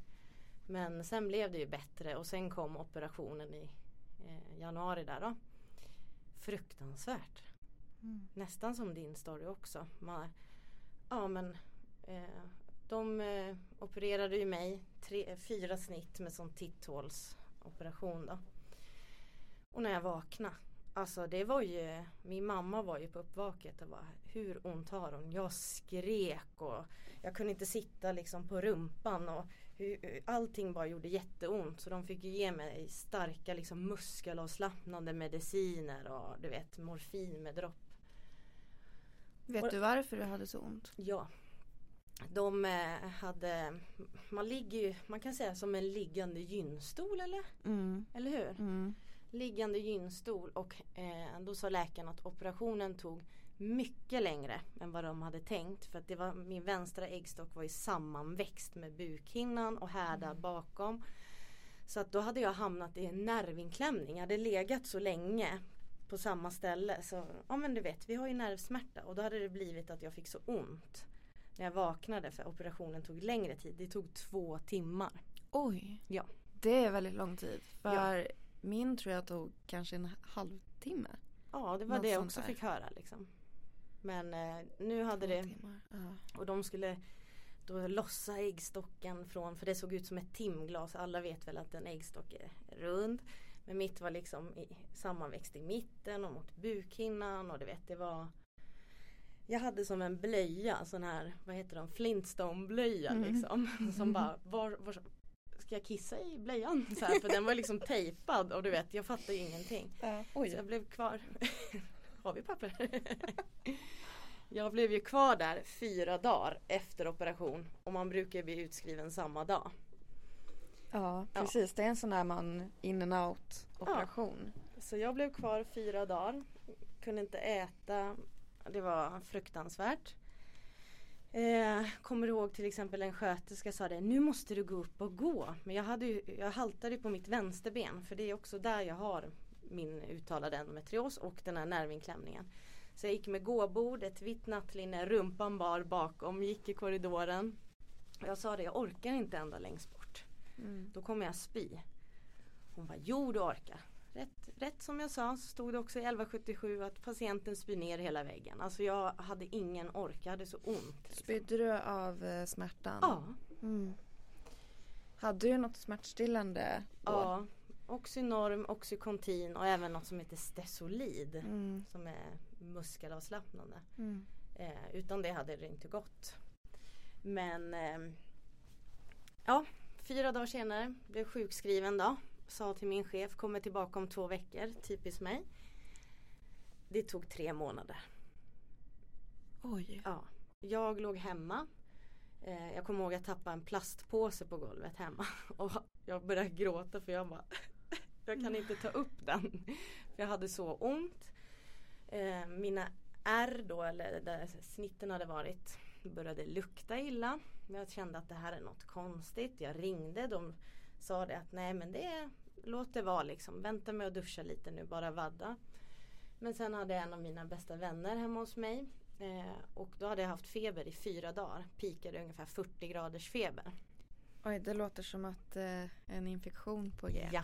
Men sen blev det ju bättre och sen kom operationen i eh, januari där då. Fruktansvärt. Mm. Nästan som din story också. Man, ja men eh, de eh, opererade ju mig tre, fyra snitt med sån titthålsoperation då. Och när jag vaknade. Alltså det var ju, min mamma var ju på uppvaket och bara hur ont har hon? Jag skrek och jag kunde inte sitta liksom på rumpan och hur, allting bara gjorde jätteont så de fick ju ge mig starka liksom muskelavslappnande mediciner och du vet morfin med dropp. Vet Och- du varför du hade så ont? Ja. De eh, hade, man ligger ju, man kan säga som en liggande gynstol eller? Mm. Eller hur? Mm. Liggande gynstol och eh, då sa läkaren att operationen tog mycket längre än vad de hade tänkt. För att det var, min vänstra äggstock var ju sammanväxt med bukhinnan och härdar Mm. bakom. Så att då hade jag hamnat i en nervinklämning. Jag hade legat så länge på samma ställe. Så ja men du vet, vi har ju nervsmärta och då hade det blivit att jag fick så ont. När jag vaknade för operationen tog längre tid. Det tog två timmar. Oj. Ja. Det är väldigt lång tid. För min tror jag tog kanske en halvtimme. Ja det var Något det jag också fick höra liksom. Men eh, nu hade det. Ja. och de skulle då lossa äggstocken från, för det såg ut som ett timglas. Alla vet väl att en äggstock är rund. Men mitt var liksom i, sammanväxt i mitten och mot bukhinnan och du vet det var Jag hade som en blöja, sån här, vad heter de, Flintstone blöja Mm. liksom. Som bara, var, var ska jag kissa i blöjan? Så här, för den var liksom tejpad och du vet jag fattade ju ingenting. Så jag blev kvar. Har vi papper? jag blev ju kvar där fyra dagar efter operation och man brukar bli utskriven samma dag. Ja, Ja. precis. Det är en sån där man in and out operation. Så jag blev kvar fyra dagar. Kunde inte äta. Det var fruktansvärt. Eh, kommer ihåg till exempel en sköterska sa det, nu måste du gå upp och gå. Men jag, hade ju, jag haltade på mitt vänsterben för det är också där jag har min uttalade endometrios och den här nervinklämningen. Så jag gick med gåbord, ett vitt nattlinne, rumpan bar bakom, gick i korridoren. Och jag sa det, jag orkar inte ända längst bort. Mm. Då kommer jag spy. Hon bara, jo du orkar. Rätt, rätt som jag sa så stod det också i 1177 att patienten spyr ner hela väggen. Alltså jag hade ingen ork, jag hade så ont. liksom. Spydde du av eh, smärtan? Ja, Mm. Hade du något smärtstillande då? ja. Oxynorm, Oxycontin och även något som heter Stesolid. Mm. Som är muskelavslappnande. Mm. Eh, utan det hade det inte gått. Men ehm, ja, fyra dagar senare blev sjukskriven då. Sa till min chef, kommer tillbaka om två veckor, typiskt mig. Det tog tre månader. Oj. Ja. Jag låg hemma. Eh, jag kommer ihåg att jag tappade en plastpåse på golvet hemma. Och jag började gråta för jag bara Jag kan inte ta upp den. För jag hade så ont. Eh, mina ärr då, eller där snitten hade varit, började lukta illa. Jag kände att det här är något konstigt. Jag ringde. De sa det att nej men det låt det vara liksom. Vänta med att duscha lite nu, bara vadda. Men sen hade jag en av mina bästa vänner hemma hos mig. Eh, och då hade jag haft feber i fyra dagar. Pikade ungefär 40 graders feber. Oj, det låter som att eh, en infektion på G. Ja.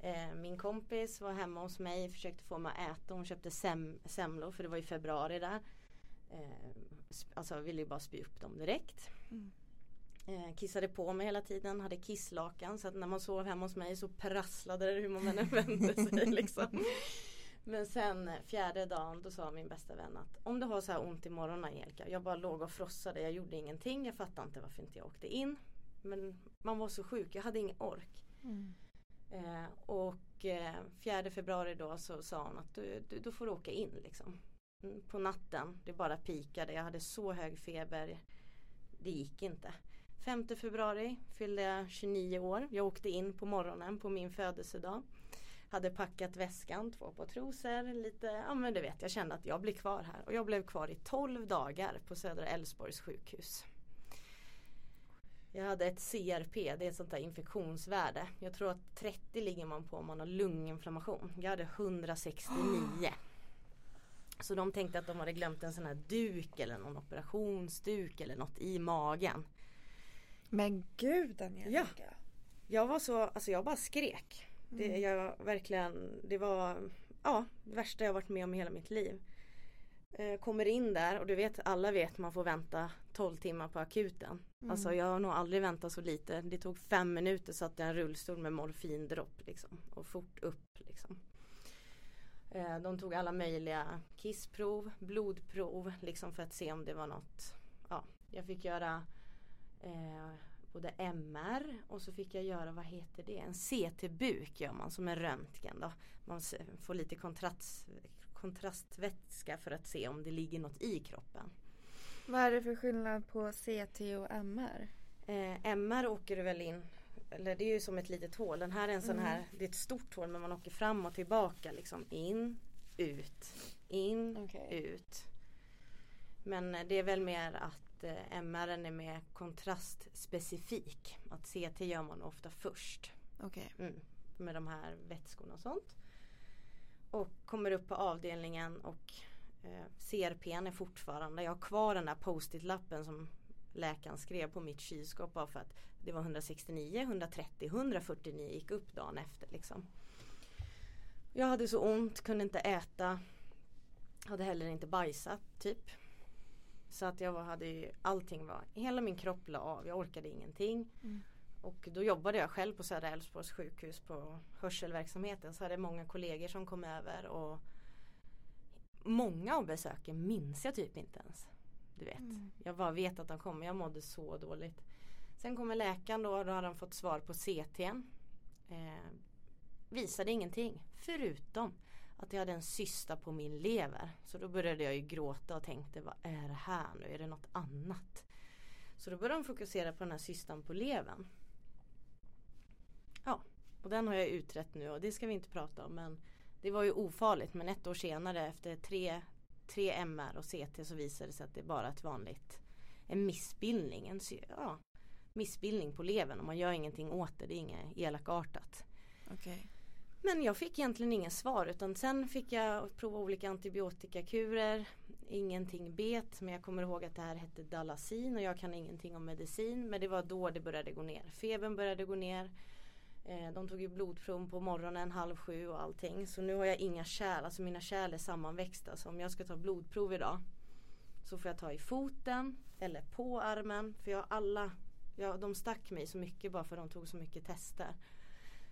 Eh, min kompis var hemma hos mig försökte få mig att äta. Hon köpte sem semlor för det var i februari där. Eh, alltså ville ju bara spy upp dem direkt. Mm. Eh, kissade på mig hela tiden, hade kisslakan så att när man sov hemma hos mig så prasslade det hur man än vände sig liksom. Men sen eh, fjärde dagen då sa min bästa vän att om du har så här ont i morgonen Angelica. Jag bara låg och frossade. Jag gjorde ingenting. Jag fattade inte varför inte jag åkte in. Men man var så sjuk. Jag hade ingen ork. Mm. Eh, och eh, 4 februari då så sa hon att du, du, du får åka in liksom. Mm, På natten, det bara pikade. Jag hade så hög feber. Det gick inte. 5 februari fyllde jag 29 år. Jag åkte in på morgonen på min födelsedag. Hade packat väskan, två par trosor, lite, ja men du vet jag kände att jag blir kvar här. Och jag blev kvar i 12 dagar på Södra Älvsborgs sjukhus. Jag hade ett CRP, det är ett sånt där infektionsvärde. Jag tror att 30 ligger man på om man har lunginflammation. Jag hade 169. Så de tänkte att de hade glömt en sån här duk eller någon operationsduk eller något i magen. Men gud Angelica. Jag var så, alltså jag bara skrek. Det, Mm. jag verkligen, det var ja, det värsta jag varit med om i hela mitt liv. Eh, kommer in där och du vet, alla vet man får vänta 12 timmar på akuten. Mm. Alltså jag har nog aldrig väntat så lite. Det tog fem minuter så att jag en rullstol med morfindropp liksom. Och fort upp liksom. Eh, de tog alla möjliga kissprov, blodprov liksom för att se om det var något. Ja, jag fick göra eh, både MR och så fick jag göra, vad heter det, en CT-buk gör man som en röntgen då. Man får lite kontrast, kontrastvätska för att se om det ligger något i kroppen. Vad är det för skillnad på CT och MR? Eh, MR åker du väl in, eller det är ju som ett litet hål. Den här är en sån Mm. här, det är ett stort hål men man åker fram och tillbaka liksom. In, ut, in, Okej. ut. Men det är väl mer att eh, MR är mer kontrastspecifik. Att CT gör man ofta först. Okej. Mm, med de här vätskorna och sånt. Och kommer upp på avdelningen och eh, CRPn är fortfarande, jag har kvar den där post-it-lappen som läkaren skrev på mitt kylskåp bara för att det var 169, 130, 149 gick upp dagen efter liksom. Jag hade så ont, kunde inte äta. Hade heller inte bajsat typ. Så att jag hade ju, allting var, hela min kropp la av, jag orkade ingenting. Mm. Och då jobbade jag själv på Södra Älvsborgs sjukhus på hörselverksamheten. Så hade jag många kollegor som kom över och många av besöken minns jag typ inte ens. Du vet. Mm. Jag bara vet att de kom. Jag mådde så dåligt. Sen kommer läkaren då och då hade han fått svar på CTn. Eh, visade ingenting. Förutom att jag hade en cysta på min lever. Så då började jag ju gråta och tänkte vad är det här nu? Är det något annat? Så då började de fokusera på den här cystan på levern. Ja, och den har jag utrett nu och det ska vi inte prata om men det var ju ofarligt men ett år senare efter tre, tre MR och CT så visade det sig att det är bara ett vanligt en missbildning, en ja, missbildning på levern och man gör ingenting åt det, det är inget elakartat. Okay. Men jag fick egentligen inget svar utan sen fick jag prova olika antibiotikakurer. Ingenting bet men jag kommer ihåg att det här hette Dalasin och jag kan ingenting om medicin. Men det var då det började gå ner. Febern började gå ner. Eh, de tog ju blodprov på morgonen halv sju och allting. Så nu har jag inga kärl, alltså mina kärl är sammanväxta. Så om jag ska ta blodprov idag så får jag ta i foten eller på armen. För jag har alla, ja, de stack mig så mycket bara för de tog så mycket tester.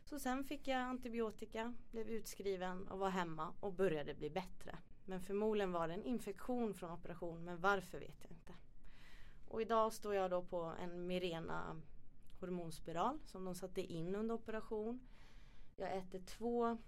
Så sen fick jag antibiotika, blev utskriven och var hemma och började bli bättre. Men förmodligen var det en infektion från operation men varför vet jag inte. Och idag står jag då på en Mirena hormonspiral som de satte in under operation. Jag äter två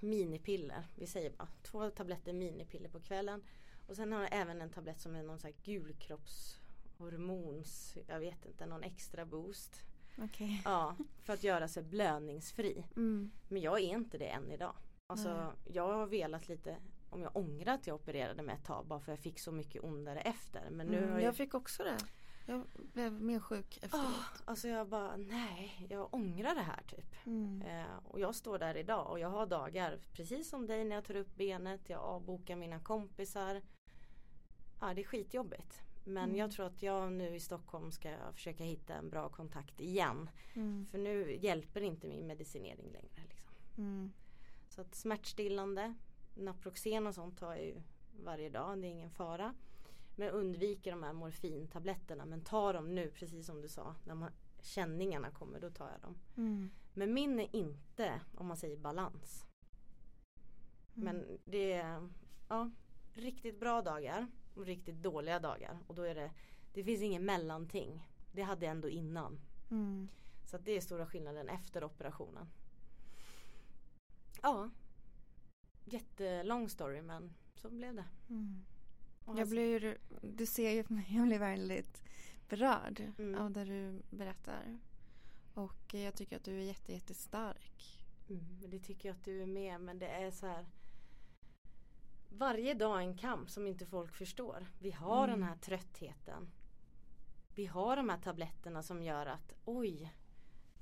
minipiller, vi säger bara två tabletter minipiller på kvällen. Och sen har jag även en tablett som är någon sån här gulkroppshormons, jag vet inte, någon extra boost. Okej. Ja, för att göra sig blödningsfri. Mm. Men jag är inte det än idag. Alltså Nej. jag har velat lite om jag ångrar att jag opererade mig ett tag bara för jag fick så mycket ondare efter. Men nu Mm, har jag jag... fick också det. Jag blev mer sjuk efteråt. Ah, alltså jag bara nej, jag ångrar det här typ. Mm. Eh, och jag står där idag och jag har dagar precis som dig när jag tar upp benet. Jag avbokar mina kompisar. Ja det är skitjobbigt. Men Mm. jag tror att jag nu i Stockholm ska försöka hitta en bra kontakt igen. Mm. För nu hjälper inte min medicinering längre. Liksom. Mm. Så att smärtstillande, Naproxen och sånt tar jag ju varje dag, det är ingen fara. Men jag undviker de här morfintabletterna men tar dem nu precis som du sa. När man, känningarna kommer då tar jag dem. Mm. Men min är inte om man säger balans. Men det är ja, riktigt bra dagar riktigt dåliga dagar. Och då är det, det finns ingen mellanting. Det hade jag ändå innan. Mm. Så det är stora skillnaden efter operationen. Ja. Jättelång story men så blev det. Mm. Jag blir, du ser ju på mig, jag blir väldigt berörd Mm. av det du berättar. Och jag tycker att du är jätte, jättestark. Mm, men det tycker jag att du är med men det är så här Varje dag en kamp som inte folk förstår. Vi har Mm. den här tröttheten. Vi har de här tabletterna som gör att oj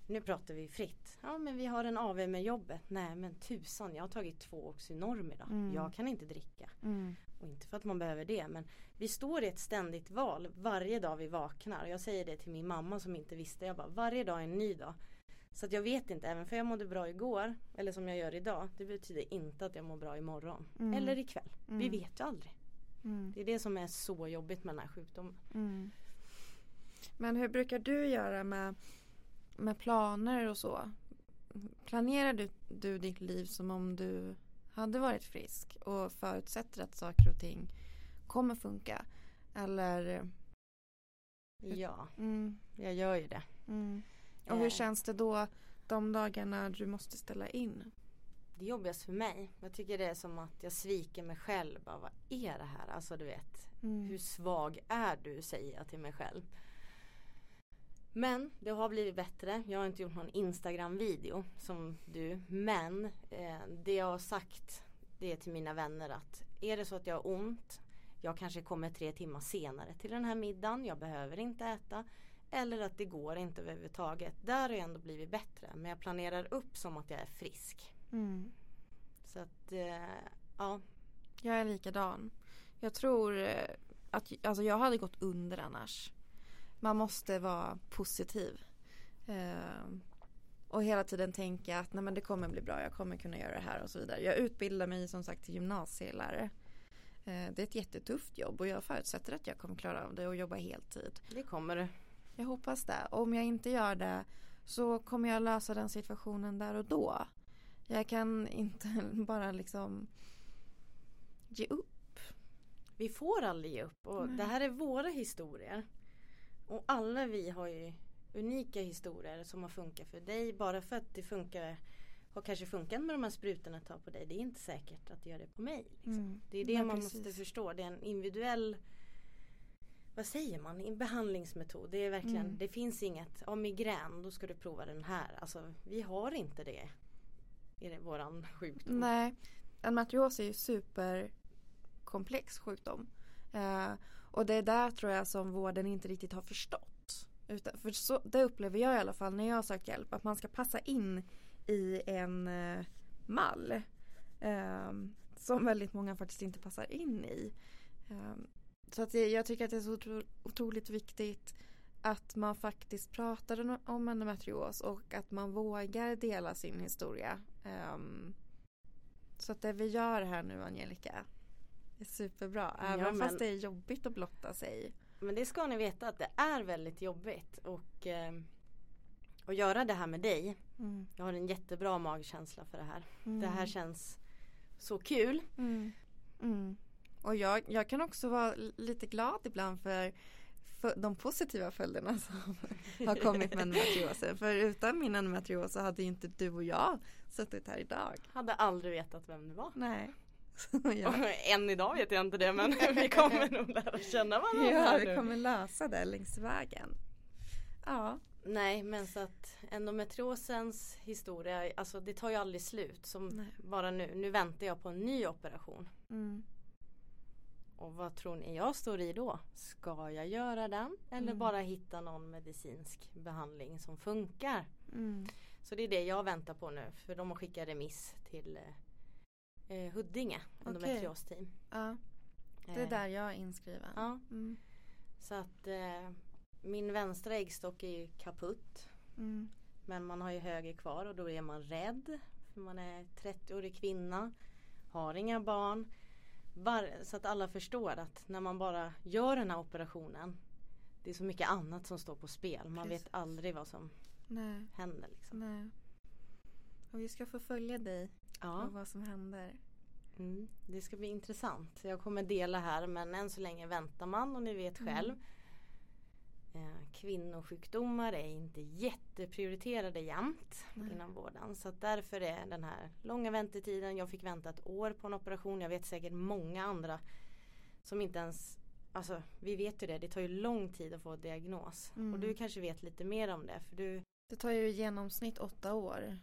Nu pratar vi fritt. Ja men vi har en AV med jobbet. Nej men tusan jag har tagit två Oxynorm idag. Mm. Jag kan inte dricka. Mm. Och inte för att man behöver det men vi står i ett ständigt val varje dag vi vaknar. Jag säger det till min mamma som inte visste. Jag bara varje dag är en ny dag. Så att jag vet inte, även för jag mådde bra igår eller som jag gör idag. Det betyder inte att jag mår bra imorgon. Mm. Eller ikväll. Vi Mm. vet ju aldrig. Mm. Det är det som är så jobbigt med den här sjukdomen. Mm. Men hur brukar du göra med, med planer och så? Planerar du, du ditt liv som om du hade varit frisk och förutsätter att saker och ting kommer funka? Eller? Ja, Mm, jag gör ju det. Och hur Eh. känns det då de dagarna du måste ställa in? Det är jobbigast för mig. Jag tycker det är som att jag sviker mig själv. Bara, vad är det här? Alltså du vet. Mm. Hur svag är du? Säger jag till mig själv. Men det har blivit bättre. Jag har inte gjort någon Instagram-video som du. Men eh, det jag har sagt det är till mina vänner att är det så att jag har ont. Jag kanske kommer tre timmar senare till den här middagen. Jag behöver inte äta. Eller att det går inte överhuvudtaget. Där har jag ändå blivit bättre. Men jag planerar upp som att jag är frisk. Mm. Så att eh, ja. Jag är likadan. Jag tror eh, att alltså jag hade gått under annars. Man måste vara positiv. Eh, och hela tiden tänka att Nej, men det kommer bli bra, jag kommer kunna göra det här och så vidare. Jag utbildar mig som sagt till gymnasielärare. Eh, det är ett jättetufft jobb och jag förutsätter att jag kommer klara av det och jobba heltid. Det kommer du. Jag hoppas det. Och om jag inte gör det så kommer jag lösa den situationen där och då. Jag kan inte bara liksom ge upp. Vi får aldrig ge upp och Nej. det här är våra historier. Och alla vi har ju unika historier som har funkat för dig. Bara för att det funkar har kanske funkat med de här sprutorna ett tag på dig. Det är inte säkert att det gör det på mig. Liksom. Mm. Det är det Ja, man precis. måste förstå. Det är en individuell vad säger man? En behandlingsmetod. Det är verkligen, Mm. det finns inget, ja migrän, då ska du prova den här. Alltså vi har inte det i våran sjukdom. Nej, endometrios är ju superkomplex sjukdom. Eh, och det är där tror jag som vården inte riktigt har förstått. Utan, för så, det upplever jag i alla fall när jag har sökt hjälp. Att man ska passa in i en eh, mall. Eh, som väldigt många faktiskt inte passar in i. Så att jag tycker att det är så otro, otroligt viktigt att man faktiskt pratar om endometrios och att man vågar dela sin historia. Ehm, så att det vi gör här nu Angelica är superbra. Ja, Även men- fast det är jobbigt att blotta sig. Men det ska ni veta att det är väldigt jobbigt och eh, att göra det här med dig. Mm. Jag har en jättebra magkänsla för det här. Mm. Det här känns så kul. Mm. Och jag, jag kan också vara lite glad ibland för, de positiva följderna som har kommit med endometriosen. För utan min endometrios så hade ju inte du och jag suttit här idag. Hade aldrig vetat vem det var. Nej. Jag, Än idag vet jag inte det men vi kommer nog lära känna varandra ja, vi kommer lösa det längs vägen. Ja. Nej men så att endometriosens historia, alltså det tar ju aldrig slut. Som Nej. bara nu, nu väntar jag på en ny operation. Mm. Och vad tror ni jag står i då? Ska jag göra den? Eller Mm. bara hitta någon medicinsk behandling som funkar? Mm. Så det är det jag väntar på nu. För de har skickat remiss till eh, Huddinge endometriosteam. Ja, det är Eh, där jag är inskriven. Ja, Mm. så att eh, min vänstra äggstock är ju kaputt. Mm. Men man har ju höger kvar och då är man rädd. För man är 30-årig kvinna. Har inga barn. Var, så att alla förstår att när man bara gör den här operationen. Det är så mycket annat som står på spel. Man Precis. vet aldrig vad som Nej, händer. Liksom. nej. Och vi ska få följa dig Ja, och vad som händer. Mm, det ska bli intressant. Jag kommer dela här men än så länge väntar man och ni vet Mm. själv. Kvinnosjukdomar är inte jätteprioriterade jämt Nej. inom vården. Så därför är den här långa väntetiden. Jag fick vänta ett år på en operation. Jag vet säkert många andra som inte ens Alltså vi vet ju det, det tar ju lång tid att få diagnos. Mm. Och du kanske vet lite mer om det för du Det tar ju i genomsnitt åtta år.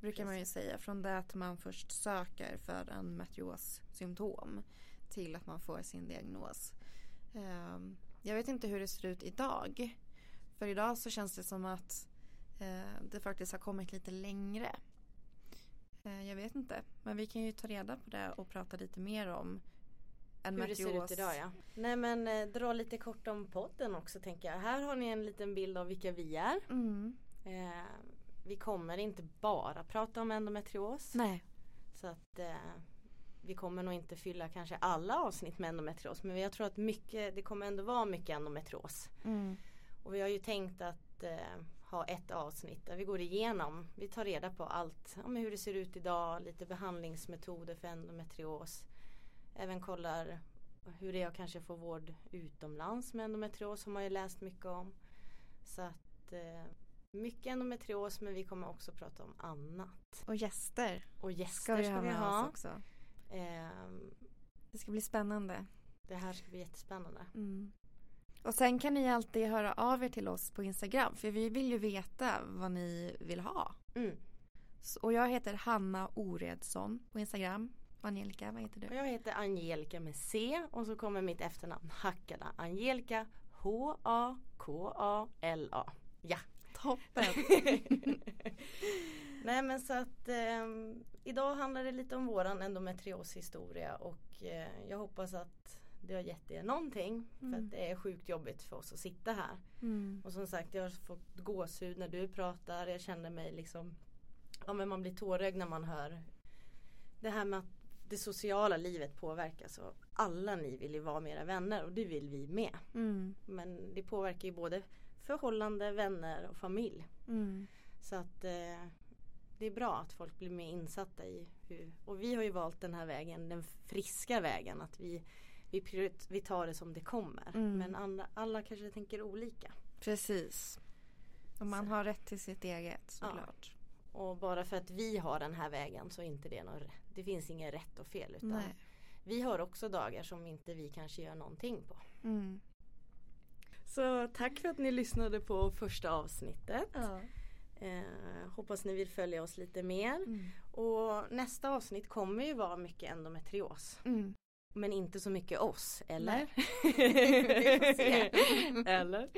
Brukar man ju säga. Från det att man först söker för endometriossymptom. Till att man får sin diagnos. Ehm, Jag vet inte hur det ser ut idag. För idag så känns det som att eh, det faktiskt har kommit lite längre. Eh, Jag vet inte. Men vi kan ju ta reda på det och prata lite mer om hur det ser ut idag ja. Nej men eh, dra lite kort om podden också tänker jag. Här har ni en liten bild av vilka vi är. Mm. Eh, vi kommer inte bara prata om endometrios. Nej. Så att eh, vi kommer nog inte fylla kanske alla avsnitt med endometrios. Men jag tror att mycket, det kommer ändå vara mycket endometrios. Mm. Och vi har ju tänkt att eh, ha ett avsnitt där vi går igenom, vi tar reda på allt, men hur det ser ut idag, lite behandlingsmetoder för endometrios. Även kollar hur det är att kanske få vård utomlands med endometrios har man ju läst mycket om. Så att eh, mycket endometrios men vi kommer också prata om annat. Och gäster Och ska gäster vi ska ha vi med ha. oss också. Ehm, Det ska bli spännande. det här ska bli jättespännande. Mm. Och sen kan ni alltid höra av er till oss på Instagram för vi vill ju veta vad ni vill ha. Mm. Så- Och jag heter Hanna Oredsson på Instagram. Och Angelica, vad heter Och du? jag heter Angelica med C och så kommer mitt efternamn Hackala. Angelica H-A-K-A-L-A. Ja. Toppen! Nej men så att eh, idag handlar det lite om våran endometrioshistoria och eh, jag hoppas att det har gett er någonting. För Mm. att det är sjukt jobbigt för oss att sitta här. Mm. Och som sagt jag har fått gåshud när du pratar. Jag känner mig liksom Ja men man blir tårögd när man hör Det här med att det sociala livet påverkas och alla ni vill ju vara med era vänner och det vill vi med. Mm. Men det påverkar ju både förhållande, vänner och familj. Mm. Så att eh, det är bra att folk blir mer insatta i hur och vi har ju valt den här vägen, den friska vägen att vi vi, vi tar det som det kommer. Mm. Men andra, alla kanske tänker olika. Precis. Och man Så. har rätt till sitt eget Ja. såklart. Och bara för att vi har den här vägen så är inte det något, det finns inget rätt och fel. Utan Nej. Vi har också dagar som inte vi kanske gör någonting på. Mm. Så tack för att ni lyssnade på första avsnittet. Ja. Eh, hoppas ni vill följa oss lite mer. Mm. Och nästa avsnitt kommer ju vara mycket endometrios. Mm. Men inte så mycket oss, eller? Se. eller?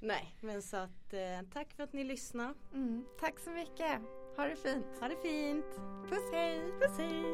Nej, men så att eh, tack för att ni lyssnade. Mm. Tack så mycket. Ha det fint. Ha det fint! Puss hej! Puss hej!